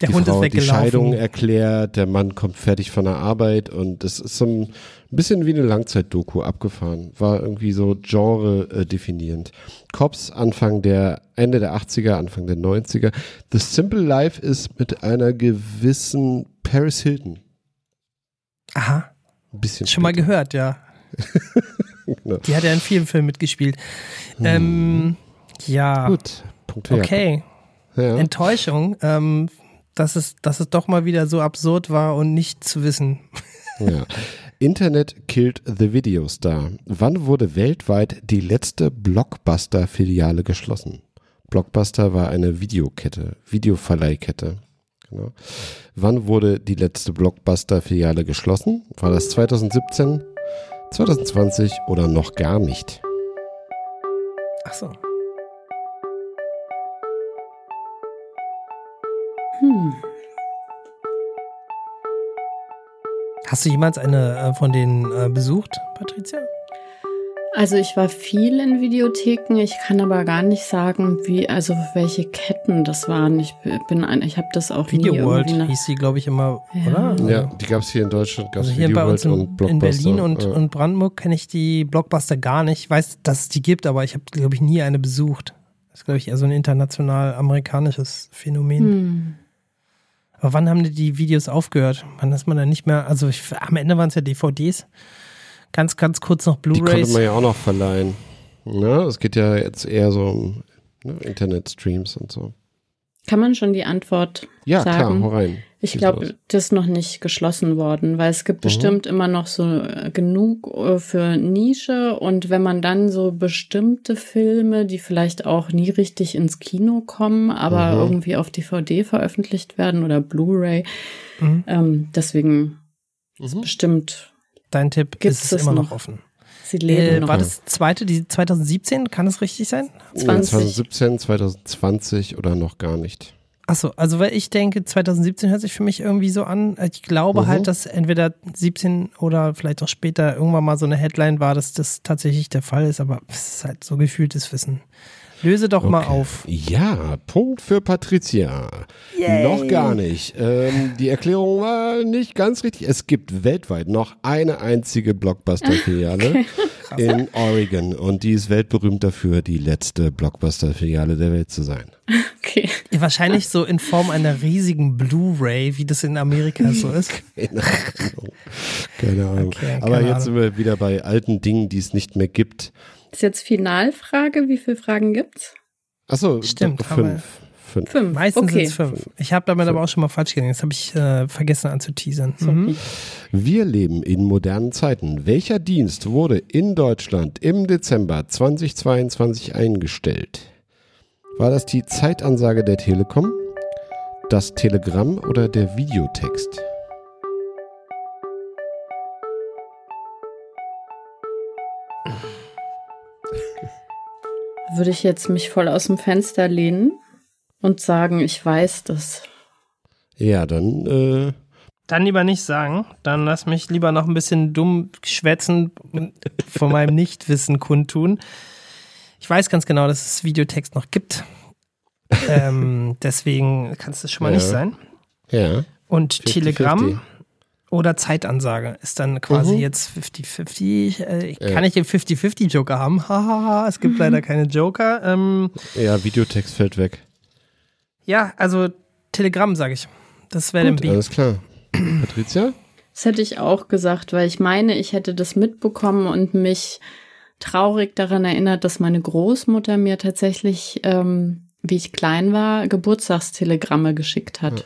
Der die Hund Frau ist hat die weggelaufen. Scheidung erklärt, der Mann kommt fertig von der Arbeit und das ist so ein bisschen wie eine Langzeitdoku abgefahren. War irgendwie so Genre äh, definierend. Cops Anfang der, Ende der 80er, Anfang der 90er. The Simple Life ist mit einer gewissen Paris Hilton. Aha, Ein bisschen schon mal später. gehört, ja. Genau. Die hat ja in vielen Filmen mitgespielt. Ähm, ja, Gut, Punkt okay. Ja. Enttäuschung, ähm, dass, es, dass es doch mal wieder so absurd war und nicht zu wissen. Ja. Internet killed the Video Star. Wann wurde weltweit die letzte Blockbuster-Filiale geschlossen? Blockbuster war eine Videokette, Videoverleihkette. Genau. Wann wurde die letzte Blockbuster-Filiale geschlossen? War das 2017, 2020 oder noch gar nicht? Ach so. Hm. Hast du jemals eine äh, von denen äh, besucht, Patricia? Also ich war viel in Videotheken, ich kann aber gar nicht sagen, wie, also welche Ketten das waren. Ich bin ein, ich habe das auch Video nie World irgendwie nach, hieß sie, glaube ich, immer, Ja. oder? Ja, die gab es hier in Deutschland, gab es Also hier bei uns Video in, und Blockbuster. in Berlin und, Ja. und Brandenburg kenne ich die Blockbuster gar nicht. Ich weiß, dass es die gibt, aber ich habe, glaube ich, nie eine besucht. Das ist, glaube ich, eher so ein international amerikanisches Phänomen. hm. Aber wann haben die, Videos aufgehört? Wann ist man dann nicht mehr? Also ich, am Ende waren es ja DVDs. Ganz, ganz kurz noch Die konnte Blu-rays. man ja auch noch verleihen. Ne? Es geht ja jetzt eher so um ne, Internetstreams und so. Kann man schon die Antwort Ja, klar, sagen? hau rein. Ich glaube, das ist noch nicht geschlossen worden, weil es gibt Mhm. bestimmt immer noch so äh, genug äh, für Nische und wenn man dann so bestimmte Filme, die vielleicht auch nie richtig ins Kino kommen, aber Mhm. irgendwie auf DVD veröffentlicht werden oder Blu-ray, Mhm. ähm, deswegen Mhm. bestimmt, Dein Tipp ist es immer noch, noch? offen. sie leben Äh, noch. war das zweite, die 2017? Kann das richtig sein? 20. 2017, 2020 oder noch gar nicht. Achso, also weil ich denke, 2017 hört sich für mich irgendwie so an. Ich glaube Mhm. halt, dass entweder 17 oder vielleicht auch später irgendwann mal so eine Headline war, dass das tatsächlich der Fall ist, aber es ist halt so gefühltes Wissen. Löse doch mal Okay. auf. Ja, Punkt für Patricia. Noch gar nicht. Ähm, die Erklärung war nicht ganz richtig. Es gibt weltweit noch eine einzige Blockbuster-Filiale in Oregon und die ist weltberühmt dafür, die letzte Blockbuster-Filiale der Welt zu sein. Okay. Wahrscheinlich so in Form einer riesigen Blu-ray, wie das in Amerika so ist. Keine Ahnung. Keine Ahnung. Okay, keine Aber jetzt Ahnung. sind wir wieder bei alten Dingen, die es nicht mehr gibt. Ist jetzt Finalfrage, wie viele Fragen gibt's? Achso, fünf. Fünf. Fünf. Meistens okay. sind es fünf. Ich habe damit aber auch schon mal falsch gegangen. Das habe ich äh, vergessen anzuteasern. Mhm. Wir leben in modernen Zeiten. Welcher Dienst wurde in Deutschland im Dezember 2022 eingestellt? War das die Zeitansage der Telekom, das Telegramm oder der Videotext? Würde ich jetzt mich voll aus dem Fenster lehnen und sagen, ich weiß das. Ja, dann äh, Dann lieber nicht sagen. Dann lass mich lieber noch ein bisschen dumm schwätzen und von meinem Nichtwissen kundtun. Ich weiß ganz genau, dass es Videotext noch gibt. ähm, deswegen kann es das schon mal Ja. nicht sein. ja. Und 50-50. Telegramm Oder Zeitansage ist dann quasi Mhm. jetzt 50-50. Äh, ich Ja. kann ich den 50-50-Joker haben? Hahaha, es gibt leider keine Joker. Ähm, Ja, Videotext fällt weg. Ja, also Telegramm, sage ich. Das wäre dann B. alles klar. Patricia? Das hätte ich auch gesagt, weil ich meine, ich hätte das mitbekommen und mich traurig daran erinnert, dass meine Großmutter mir tatsächlich, ähm, wie ich klein war, Geburtstagstelegramme geschickt hat.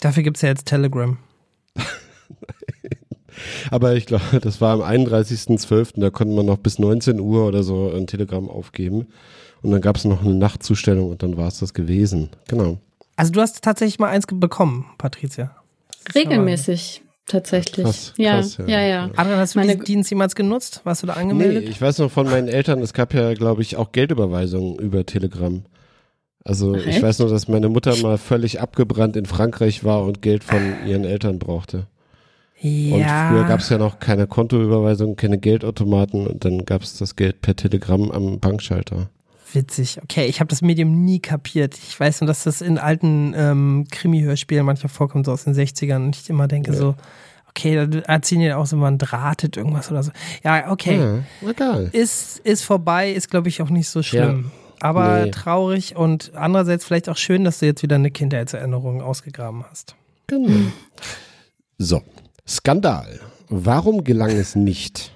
Dafür gibt es ja jetzt Telegram. Aber ich glaube, das war am 31.12., da konnte man noch bis 19 Uhr oder so ein Telegramm aufgeben. Und dann gab es noch eine Nachtzustellung und dann war es das gewesen. Genau. Also du hast tatsächlich mal eins bekommen, Patricia. Regelmäßig, tatsächlich. Krass, ja, krass, ja. ja, ja. Adrian, hast du Meine- diesen Dienst jemals genutzt? Warst du da Nee, angemeldet? ich weiß noch von meinen Eltern, es gab ja, glaube ich, auch Geldüberweisungen über Telegram. Also Ach, ich echt? weiß nur, dass meine Mutter mal völlig abgebrannt in Frankreich war und Geld von ihren Eltern brauchte. Und ja. früher gab es ja noch keine Kontoüberweisung, keine Geldautomaten und dann gab es das Geld per Telegramm am Bankschalter. Witzig. Okay, ich habe das Medium nie kapiert. Ich weiß nur, dass das in alten ähm, Krimi-Hörspielen manchmal vorkommt, so aus den 60ern. Und ich immer denke so, okay, da erzählen die auch so, man drahtet irgendwas oder so. Ja, okay. Ja, egal. Ist, ist vorbei, ist, glaube ich, auch nicht so schlimm. Aber Nee. traurig und andererseits vielleicht auch schön, dass du jetzt wieder eine Kindheitserinnerung ausgegraben hast. Genau. So, Skandal. Warum gelang es nicht,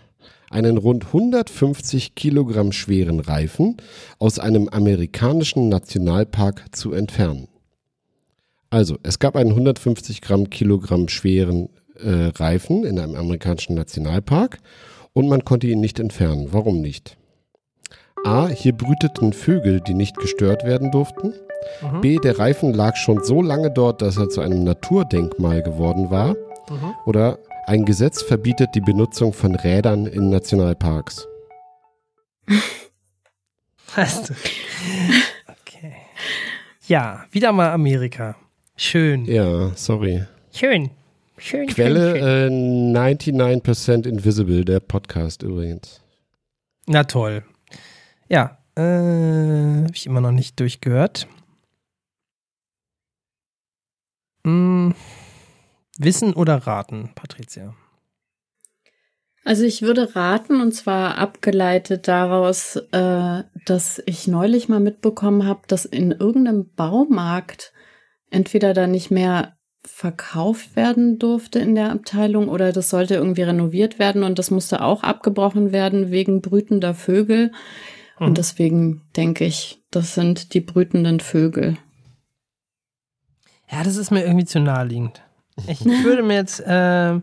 einen rund 150 Kilogramm schweren Reifen aus einem amerikanischen Nationalpark zu entfernen? Also, es gab einen 150 Gramm Kilogramm schweren äh, Reifen in einem amerikanischen Nationalpark und man konnte ihn nicht entfernen. Warum nicht? A. Hier brüteten Vögel, die nicht gestört werden durften. B. Der Reifen lag schon so lange dort, dass er zu einem Naturdenkmal geworden war. Oder ein Gesetz verbietet die Benutzung von Rädern in Nationalparks. Weißt du? Okay. Ja, wieder mal Amerika. Schön. Ja, sorry. Schön. Schön. schön, schön. Quelle äh, 99% Invisible, der Podcast übrigens. Na toll. Ja, äh, habe ich immer noch nicht durchgehört. Hm, wissen oder raten, Patricia? Also ich würde raten, und zwar abgeleitet daraus, äh, dass ich neulich mal mitbekommen habe, dass in irgendeinem Baumarkt entweder da nicht mehr verkauft werden durfte in der Abteilung oder das sollte irgendwie renoviert werden und das musste auch abgebrochen werden wegen brütender Vögel. Mhm. Und deswegen denke ich, das sind die brütenden Vögel. Ja, das ist mir irgendwie zu naheliegend. Ich würde mir jetzt ähm,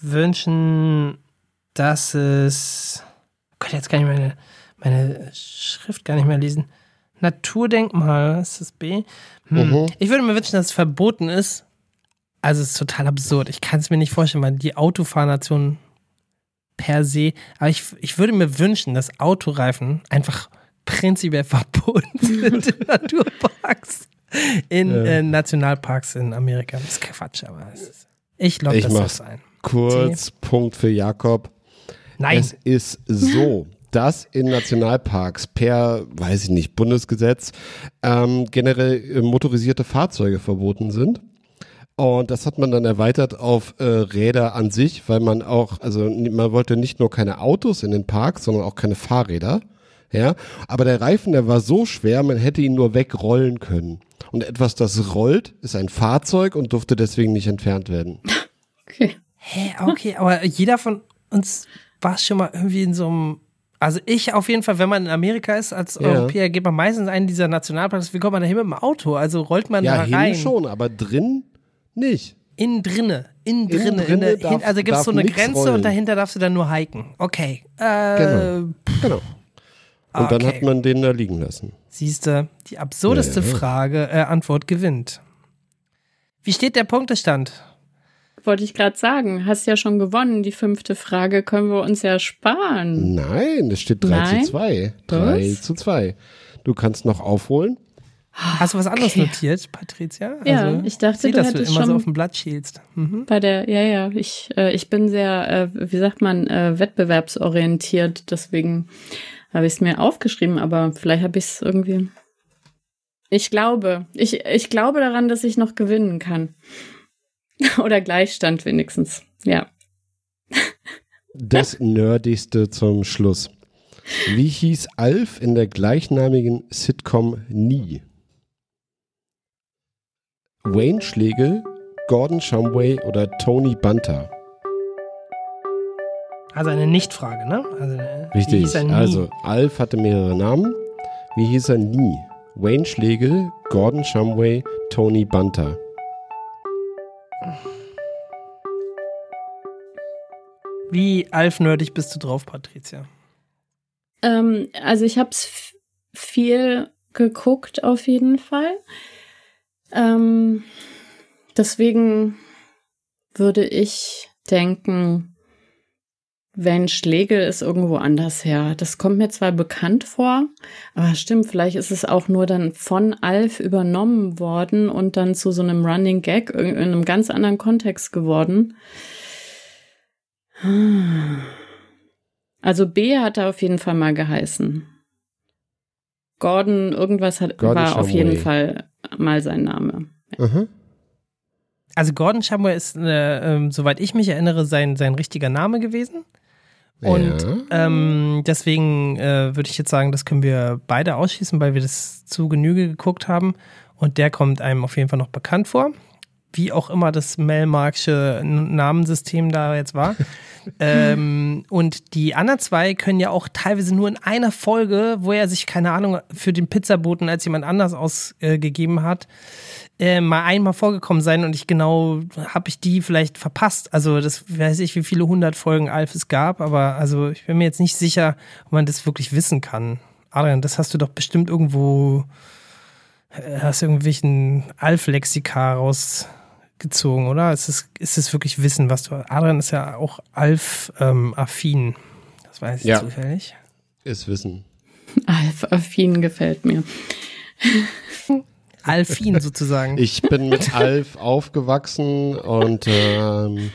wünschen, dass es. Oh Gott, jetzt kann ich meine, meine Schrift gar nicht mehr lesen. Naturdenkmal, ist das B? Hm. Mhm. Ich würde mir wünschen, dass es verboten ist. Also, es ist total absurd. Ich kann es mir nicht vorstellen, weil die Autofahrnation per se. Aber ich, ich würde mir wünschen, dass Autoreifen einfach prinzipiell verboten sind in Naturparks. In Ja. äh, Nationalparks in Amerika. Das ist Quatsch, aber es ist, ich logge das so ein. Kurz, Punkt für Jakob. Nein. Es ist so, dass in Nationalparks per, weiß ich nicht, Bundesgesetz ähm, generell äh, motorisierte Fahrzeuge verboten sind. Und das hat man dann erweitert auf äh, Räder an sich, weil man auch, also man wollte nicht nur keine Autos in den Parks, sondern auch keine Fahrräder. Ja, aber der Reifen, der war so schwer, man hätte ihn nur wegrollen können. Und etwas, das rollt, ist ein Fahrzeug und durfte deswegen nicht entfernt werden. Okay. Hä, okay, aber jeder von uns war schon mal irgendwie in so einem. Also ich auf jeden Fall, wenn man in Amerika ist als Ja. Europäer, geht man meistens einen dieser Nationalparks. Wie kommt man da hin mit dem Auto? Also rollt man Ja, da hin rein. schon, aber drin nicht. Innen drinne. Innen drinne. drinne in der, darf- also gibt es so eine Grenze rollen. und dahinter darfst du dann nur hiken. Okay. Äh, Genau. Genau. Und dann okay. hat man den da liegen lassen. Siehst du, die absurdeste Ja, ja. Frage, äh, Antwort gewinnt. Wie steht der Punktestand? Wollte ich gerade sagen, hast ja schon gewonnen. Die fünfte Frage können wir uns ja sparen. Nein, es steht 3 Nein? zu 2. 3 Was? zu 2. Du kannst noch aufholen. Hast du was anderes Okay. notiert, Patricia? Also, Ja, ich dachte, sieh, du dass du immer so schon- auf dem Blatt schielst. Mhm. Bei der, ja, ja, ich, äh, ich bin sehr, äh, wie sagt man, äh, wettbewerbsorientiert. Deswegen habe ich es mir aufgeschrieben, aber vielleicht habe ich es irgendwie. Ich glaube, ich, ich glaube daran, dass ich noch gewinnen kann. Oder Gleichstand wenigstens. Ja. Das Nerdigste zum Schluss. Wie hieß Alf in der gleichnamigen Sitcom Nie? Wayne Schlegel, Gordon Shumway oder Tony Bunter? Also eine Nichtfrage, ne? Also, äh, wie Richtig. hieß er nie? Also, Alf hatte mehrere Namen. Wie hieß er nie? Wayne Schlegel, Gordon Shumway, Tony Bunter. Wie alfnerdig bist du drauf, Patricia? Ähm, also ich habe es viel geguckt auf jeden Fall. Ähm, deswegen würde ich denken, wenn Schlegel ist irgendwo anders her. Das kommt mir zwar bekannt vor, aber stimmt, vielleicht ist es auch nur dann von Alf übernommen worden und dann zu so einem Running Gag in einem ganz anderen Kontext geworden. Also B hat er auf jeden Fall mal geheißen. Gordon, irgendwas hat, Gordon war auf jeden. Fall mal sein Name. Aha. Also Gordon Shumway ist, äh, ähm, soweit ich mich erinnere, sein, sein richtiger Name gewesen. Und Ja. ähm, deswegen äh, würde ich jetzt sagen, das können wir beide ausschließen, weil wir das zu Genüge geguckt haben. Und der kommt einem auf jeden Fall noch bekannt vor. Wie auch immer das Melmarksche Namensystem da jetzt war. ähm, und die anderen zwei können ja auch teilweise nur in einer Folge, wo er sich, keine Ahnung, für den Pizzaboten als jemand anders ausgegeben hat, äh, mal einmal vorgekommen sein und ich genau habe ich die vielleicht verpasst. Also das weiß ich, wie viele hundert Folgen Alf es gab, aber also ich bin mir jetzt nicht sicher, ob man das wirklich wissen kann. Adrian, das hast du doch bestimmt irgendwo, äh, hast du irgendwelchen Alf-Lexika rausgezogen, oder? Ist es, ist es wirklich Wissen, was du, Adrian ist ja auch Alf-affin. das weiß ich Ja. zufällig. Ist Wissen. Alf-affin gefällt mir. Alfin sozusagen. Ich bin mit Alf aufgewachsen und ähm,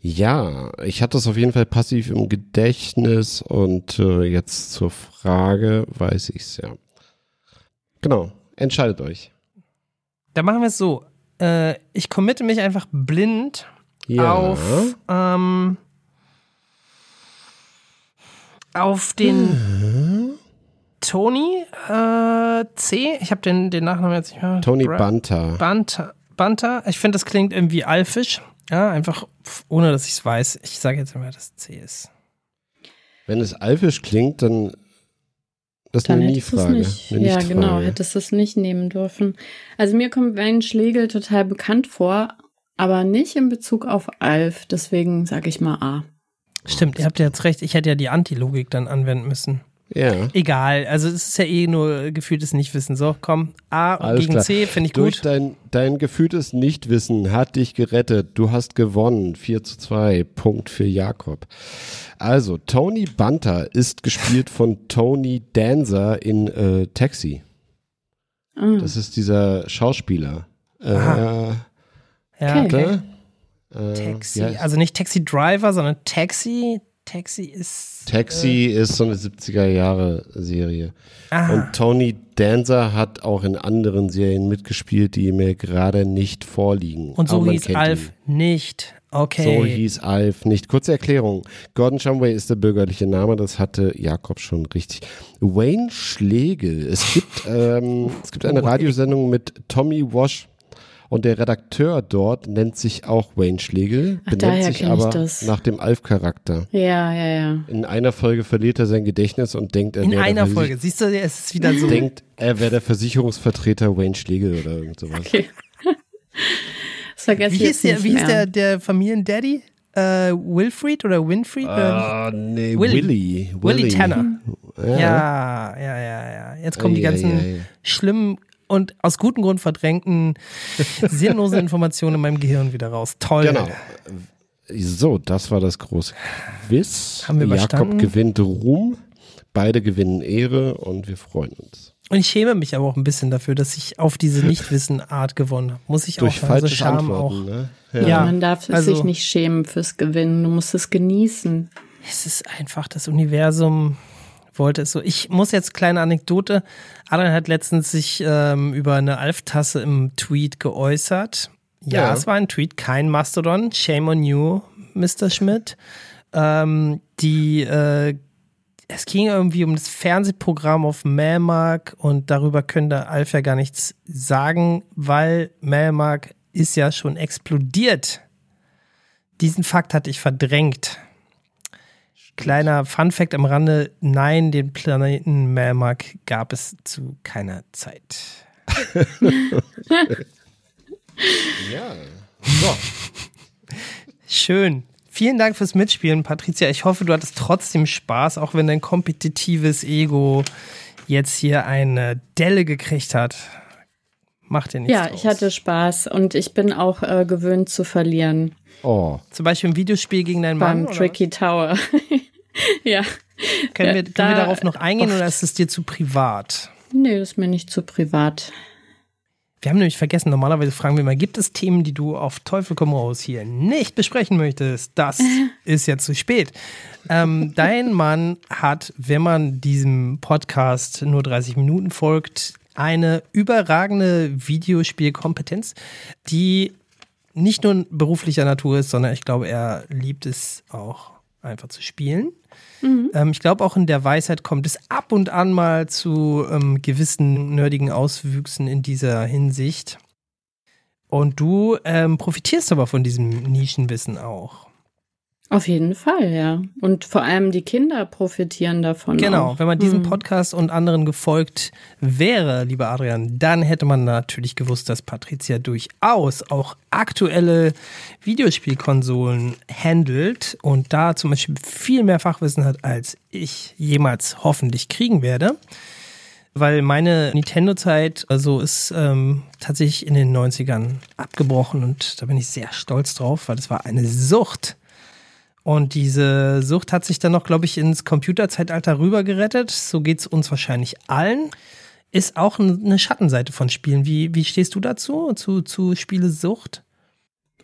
ja, ich hatte es auf jeden Fall passiv im Gedächtnis und äh, jetzt zur Frage weiß ich es ja. Genau, entscheidet euch. Dann machen wir es so. Äh, ich committe mich einfach blind Ja. auf, ähm, auf den Tony äh, C. Ich habe den, den Nachnamen jetzt nicht mehr. Tony Bra- Bunter. Bunter. Bunter. Ich finde, das klingt irgendwie alfisch. Ja, einfach ohne, dass ich es weiß. Ich sage jetzt immer, dass C ist. Wenn es alfisch klingt, dann das ist Dann eine hättest du es Nie-Frage. Ja, genau, hättest du es nicht nehmen dürfen. Also mir kommt Wayne Schlegel total bekannt vor, aber nicht in Bezug auf Alf. Deswegen sage ich mal A. Stimmt, ihr habt ja jetzt recht. Ich hätte ja die Antilogik dann anwenden müssen. Ja. Egal, also es ist ja eh nur gefühltes Nichtwissen. So, komm, A Alles gegen klar. C finde ich Durch gut. dein, dein gefühltes Nichtwissen hat dich gerettet. Du hast gewonnen. 4 zu 2. Punkt für Jakob. Also, Tony Bunter ist gespielt von Tony Dancer in äh, Taxi. Ah, Das ist dieser Schauspieler. Äh. Ja, Okay. Äh, Taxi. Also nicht Taxi Driver, sondern Taxi. Taxi ist. Taxi ist so eine 70er Jahre Serie. Aha. Und Tony Dancer hat auch in anderen Serien mitgespielt, die mir gerade nicht vorliegen. Und so hieß Alf ihn. nicht. Okay. So hieß Alf nicht. Kurze Erklärung. Gordon Shumway ist der bürgerliche Name, das hatte Jakob schon richtig. Wayne Schlegel. Es gibt, ähm, es gibt eine Oh, Radiosendung mit Tommy Wash und der Redakteur dort nennt sich auch Wayne Schlegel, Ach, benennt daher sich aber das. nach dem Alf-Charakter. ja, ja, ja. In einer Folge verliert er sein Gedächtnis und denkt, er In wäre einer der Folge. Siehst du, es ist wieder so. denkt, er wäre der Versicherungsvertreter Wayne Schlegel oder irgend sowas. Okay. Das vergesse Wie jetzt der, nicht wie mehr. der, der Familiendaddy? Äh, Wilfried oder Winfried? Ah, nee, Willy. Willy. Willy Tanner. Ja. Ja, ja, ja, ja. Jetzt kommen die Ei, ganzen ei, ei. schlimmen und aus gutem Grund verdrängten, sinnlosen Informationen in meinem Gehirn wieder raus. Toll. Genau. So, das war das große Quiz. Haben wir Jakob überstanden? gewinnt Ruhm, beide gewinnen Ehre und wir freuen uns. Und ich schäme mich aber auch ein bisschen dafür, dass ich auf diese Nichtwissen-Art gewonnen habe. Muss ich Durch auch sagen. Also falsche Scham Antworten. auch. Ne? Ja. Man darf also- sich nicht schämen fürs Gewinnen. Du musst es genießen. Es ist einfach, das Universum wollte es so. Ich muss jetzt kleine Anekdote. Adrian hat letztens sich ähm, über eine Alf-Tasse im Tweet geäußert. Ja, Ja. es war ein Tweet, kein Mastodon. Shame on you, Mr. Schmidt. Ähm, die, äh, es ging irgendwie um das Fernsehprogramm auf Melmark und darüber könnte Alf ja gar nichts sagen, weil Melmark ist ja schon explodiert. Diesen Fakt hatte ich verdrängt. Kleiner Fun-Fact am Rande: Nein, den Planeten Melmark gab es zu keiner Zeit. Ja. So. Schön. Vielen Dank fürs Mitspielen, Patricia. Ich hoffe, du hattest trotzdem Spaß, auch wenn dein kompetitives Ego jetzt hier eine Delle gekriegt hat. Macht dir nichts Ja, draus. ich hatte Spaß und ich bin auch äh, gewöhnt zu verlieren Oh. Zum Beispiel im Videospiel gegen deinen Mann. beim Tricky Tower. ja. Können, wir, Ja, können wir da- darauf noch eingehen oft. oder ist es dir zu privat? Nee, das ist mir nicht zu privat. Wir haben nämlich vergessen, normalerweise fragen wir mal, gibt es Themen, die du auf Teufel komm raus hier nicht besprechen möchtest? Das ist jetzt zu spät. Ähm, dein Mann hat, wenn man diesem Podcast nur 30 Minuten folgt, eine überragende Videospielkompetenz, die nicht nur beruflicher Natur ist, sondern ich glaube, er liebt es auch einfach zu spielen. Ähm, ich glaube, auch in der Weisheit kommt es ab und an mal zu ähm, gewissen nerdigen Auswüchsen in dieser Hinsicht. Und du ähm, profitierst aber von diesem Nischenwissen auch. Auf jeden Fall, ja. Und vor allem die Kinder profitieren davon. Genau, auch. wenn man diesem Mhm. Podcast und anderen gefolgt wäre, lieber Adrian, dann hätte man natürlich gewusst, dass Patricia durchaus auch aktuelle Videospielkonsolen handelt und da zum Beispiel viel mehr Fachwissen hat, als ich jemals hoffentlich kriegen werde. Weil meine Nintendo-Zeit also ist ähm, tatsächlich in den 90ern abgebrochen und da bin ich sehr stolz drauf, weil das war eine Sucht. Und diese Sucht hat sich dann noch, glaube ich, ins Computerzeitalter rübergerettet. So geht es uns wahrscheinlich allen. Ist auch eine Schattenseite von Spielen. Wie, wie stehst du dazu, zu, zu Spielesucht?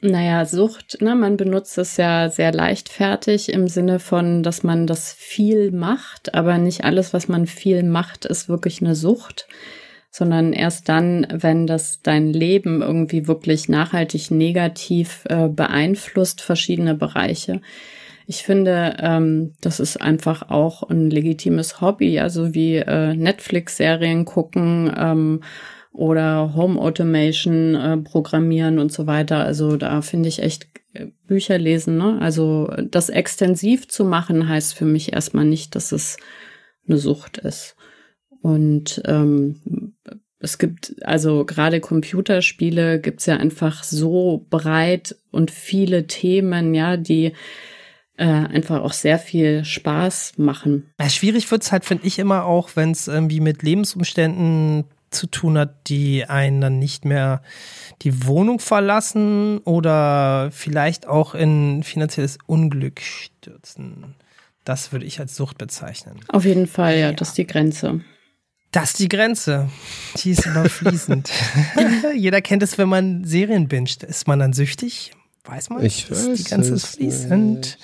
Naja, Sucht, ne, man benutzt es ja sehr leichtfertig im Sinne von, dass man das viel macht, aber nicht alles, was man viel macht, ist wirklich eine Sucht, sondern erst dann, wenn das dein Leben irgendwie wirklich nachhaltig negativ äh, beeinflusst, verschiedene Bereiche. Ich finde, ähm, das ist einfach auch ein legitimes Hobby, also wie äh, Netflix-Serien gucken ähm, oder Home Automation äh, programmieren und so weiter. Also da finde ich echt äh, Bücher lesen. Ne? Also das extensiv zu machen heißt für mich erstmal nicht, dass es eine Sucht ist. Und ähm, es gibt, also gerade Computerspiele gibt's ja einfach so breit und viele Themen, ja, die äh, einfach auch sehr viel Spaß machen. Ja, schwierig wird es halt, finde ich, immer auch, wenn es irgendwie mit Lebensumständen zu tun hat, die einen dann nicht mehr die Wohnung verlassen oder vielleicht auch in finanzielles Unglück stürzen. Das würde ich als Sucht bezeichnen. Auf jeden Fall, ja, Ja. das ist die Grenze. Das ist die Grenze. Die ist immer fließend. Jeder kennt es, wenn man Serien binget. Ist man dann süchtig? Weiß man? Ich weiß Die Grenze ist fließend. nicht.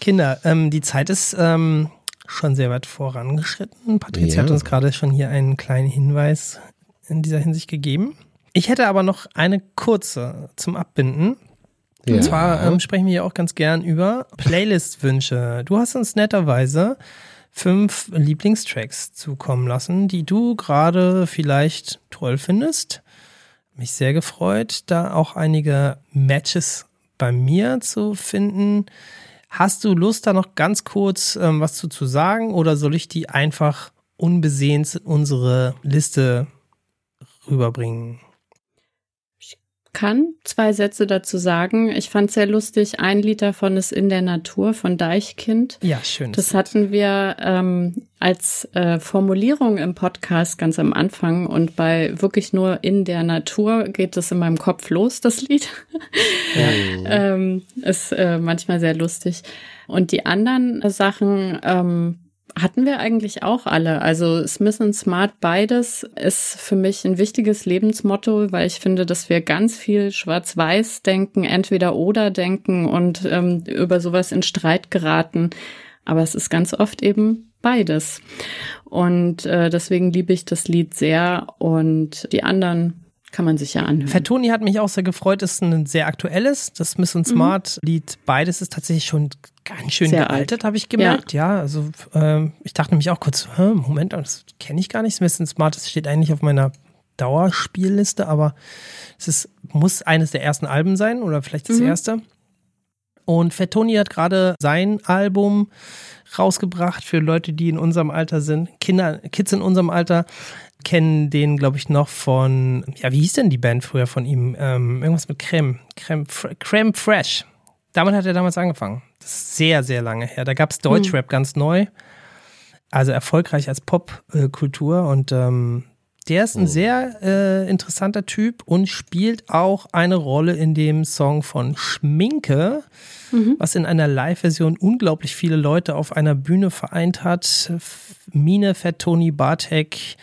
Kinder, ähm, die Zeit ist ähm, schon sehr weit vorangeschritten. Patricia Ja. hat uns gerade schon hier einen kleinen Hinweis in dieser Hinsicht gegeben. Ich hätte aber noch eine kurze zum Abbinden. Ja. Und zwar ähm, sprechen wir ja auch ganz gern über Playlist-Wünsche. Du hast uns netterweise fünf Lieblingstracks zukommen lassen, die du gerade vielleicht toll findest. Mich sehr gefreut, da auch einige Matches bei mir zu finden. Hast du Lust, da noch ganz kurz ähm, was zu, zu sagen oder soll ich die einfach unbesehens in unsere Liste rüberbringen? Kann zwei Sätze dazu sagen. Ich fand sehr lustig, ein Lied davon ist In der Natur von Deichkind. Ja, schön. Das hatten wir ähm, als äh, Formulierung im Podcast ganz am Anfang und bei wirklich nur in der Natur geht es in meinem Kopf los, das Lied. ähm, ist äh, manchmal sehr lustig. Und die anderen Sachen ähm, hatten wir eigentlich auch alle. Also Smith und Smart beides ist für mich ein wichtiges Lebensmotto, weil ich finde, dass wir ganz viel Schwarz-Weiß denken, entweder oder denken und ähm, über sowas in Streit geraten. Aber es ist ganz oft eben beides. Und äh, deswegen liebe ich das Lied sehr und die anderen kann man sich ja anhören. Fatoni hat mich auch sehr gefreut, ist ein sehr aktuelles. Das Smith und Smart Lied, beides ist tatsächlich schon ganz schön Sehr gealtet, habe ich gemerkt. Ja, also ähm, ich dachte nämlich auch kurz, Moment, das kenne ich gar nicht. Smith und Smart, das steht eigentlich auf meiner Dauerspielliste, aber es ist, muss eines der ersten Alben sein oder vielleicht das Mhm. erste. Und Fatoni hat gerade sein Album rausgebracht für Leute, die in unserem Alter sind. Kinder, Kids in unserem Alter kennen den, glaube ich, noch von, ja, wie hieß denn die Band früher von ihm? Ähm, irgendwas mit Creme. Creme, Creme Fresh. Damit hat er damals angefangen. Das ist sehr, sehr lange her. Da gab es Deutschrap ganz neu. Also erfolgreich als Popkultur. und ähm, der ist ein sehr äh, interessanter Typ und spielt auch eine Rolle in dem Song von Schminke, was in einer Live-Version unglaublich viele Leute auf einer Bühne vereint hat. Mine, Fettoni, Bartek,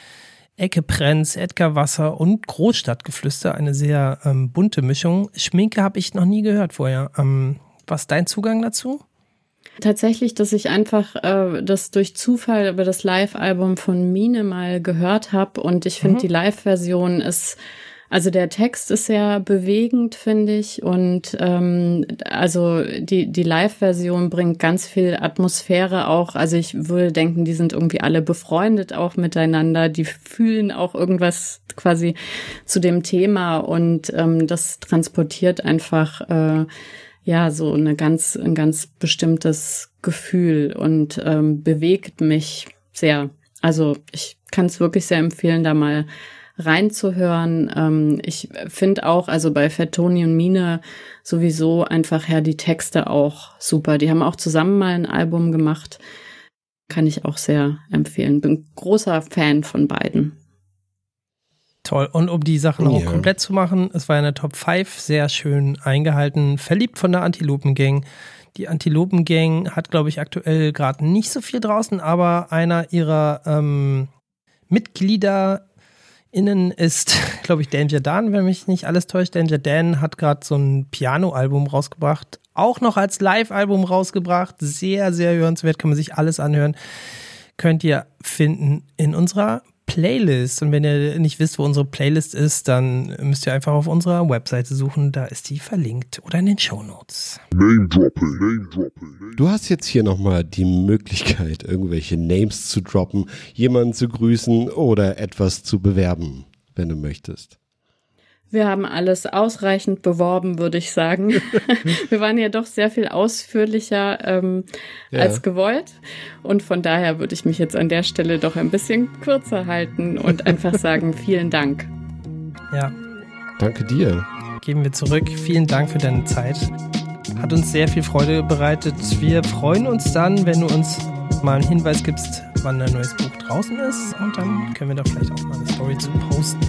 Ecke Prenz, Edgar Wasser und Großstadtgeflüster. Eine sehr ähm, bunte Mischung. Schminke habe ich noch nie gehört vorher. Ähm, was dein Zugang dazu? Tatsächlich, dass ich einfach äh, das durch Zufall über das Live-Album von Mine mal gehört habe und ich finde, die Live-Version ist, also der Text ist sehr bewegend, finde ich, und ähm, also die, die Live-Version bringt ganz viel Atmosphäre auch. Also ich würde denken, die sind irgendwie alle befreundet auch miteinander, die fühlen auch irgendwas quasi zu dem Thema und ähm, das transportiert einfach äh, ja, so eine ganz, ein ganz bestimmtes Gefühl und ähm, bewegt mich sehr. Also ich kann es wirklich sehr empfehlen, da mal reinzuhören. Ähm, ich finde auch, also bei Fettoni und Mine sowieso einfach ja die Texte auch super. Die haben auch zusammen mal ein Album gemacht. Kann ich auch sehr empfehlen. Bin großer Fan von beiden. Toll. Und um die Sachen auch komplett zu machen, es war eine Top 5 sehr schön eingehalten. Verliebt von der Antilopengang. Die Antilopengang hat, glaube ich, aktuell gerade nicht so viel draußen, aber einer ihrer ähm, Mitglieder innen ist, glaube ich, Danger Dan, wenn mich nicht alles täuscht. Danger Dan hat gerade so ein Piano-Album rausgebracht, auch noch als Live-Album rausgebracht. Sehr, sehr hörenswert, kann man sich alles anhören. Könnt ihr finden in unserer Playlist. Und wenn ihr nicht wisst, wo unsere Playlist ist, dann müsst ihr einfach auf unserer Webseite suchen. Da ist die verlinkt oder in den Show Notes. Name dropping. Name dropping. Du hast jetzt hier nochmal die Möglichkeit, irgendwelche Names zu droppen, jemanden zu grüßen oder etwas zu bewerben, wenn du möchtest. Wir haben alles ausreichend beworben, würde ich sagen. Wir waren ja doch sehr viel ausführlicher ähm, Ja. als gewollt. Und von daher würde ich mich jetzt an der Stelle doch ein bisschen kürzer halten und einfach sagen, vielen Dank. Ja, Danke dir. geben wir zurück. Vielen Dank für deine Zeit. Hat uns sehr viel Freude bereitet. Wir freuen uns dann, wenn du uns mal einen Hinweis gibst, wann ein neues Buch draußen ist. Und dann können wir da vielleicht auch mal eine Story zu posten.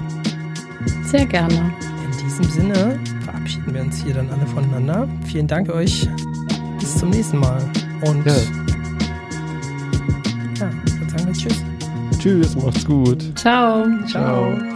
Sehr gerne. In diesem Sinne verabschieden wir uns hier dann alle voneinander. Vielen Dank euch. Bis zum nächsten Mal. Und Ja. ja, dann sagen wir Tschüss. Tschüss, macht's gut. Ciao. Ciao.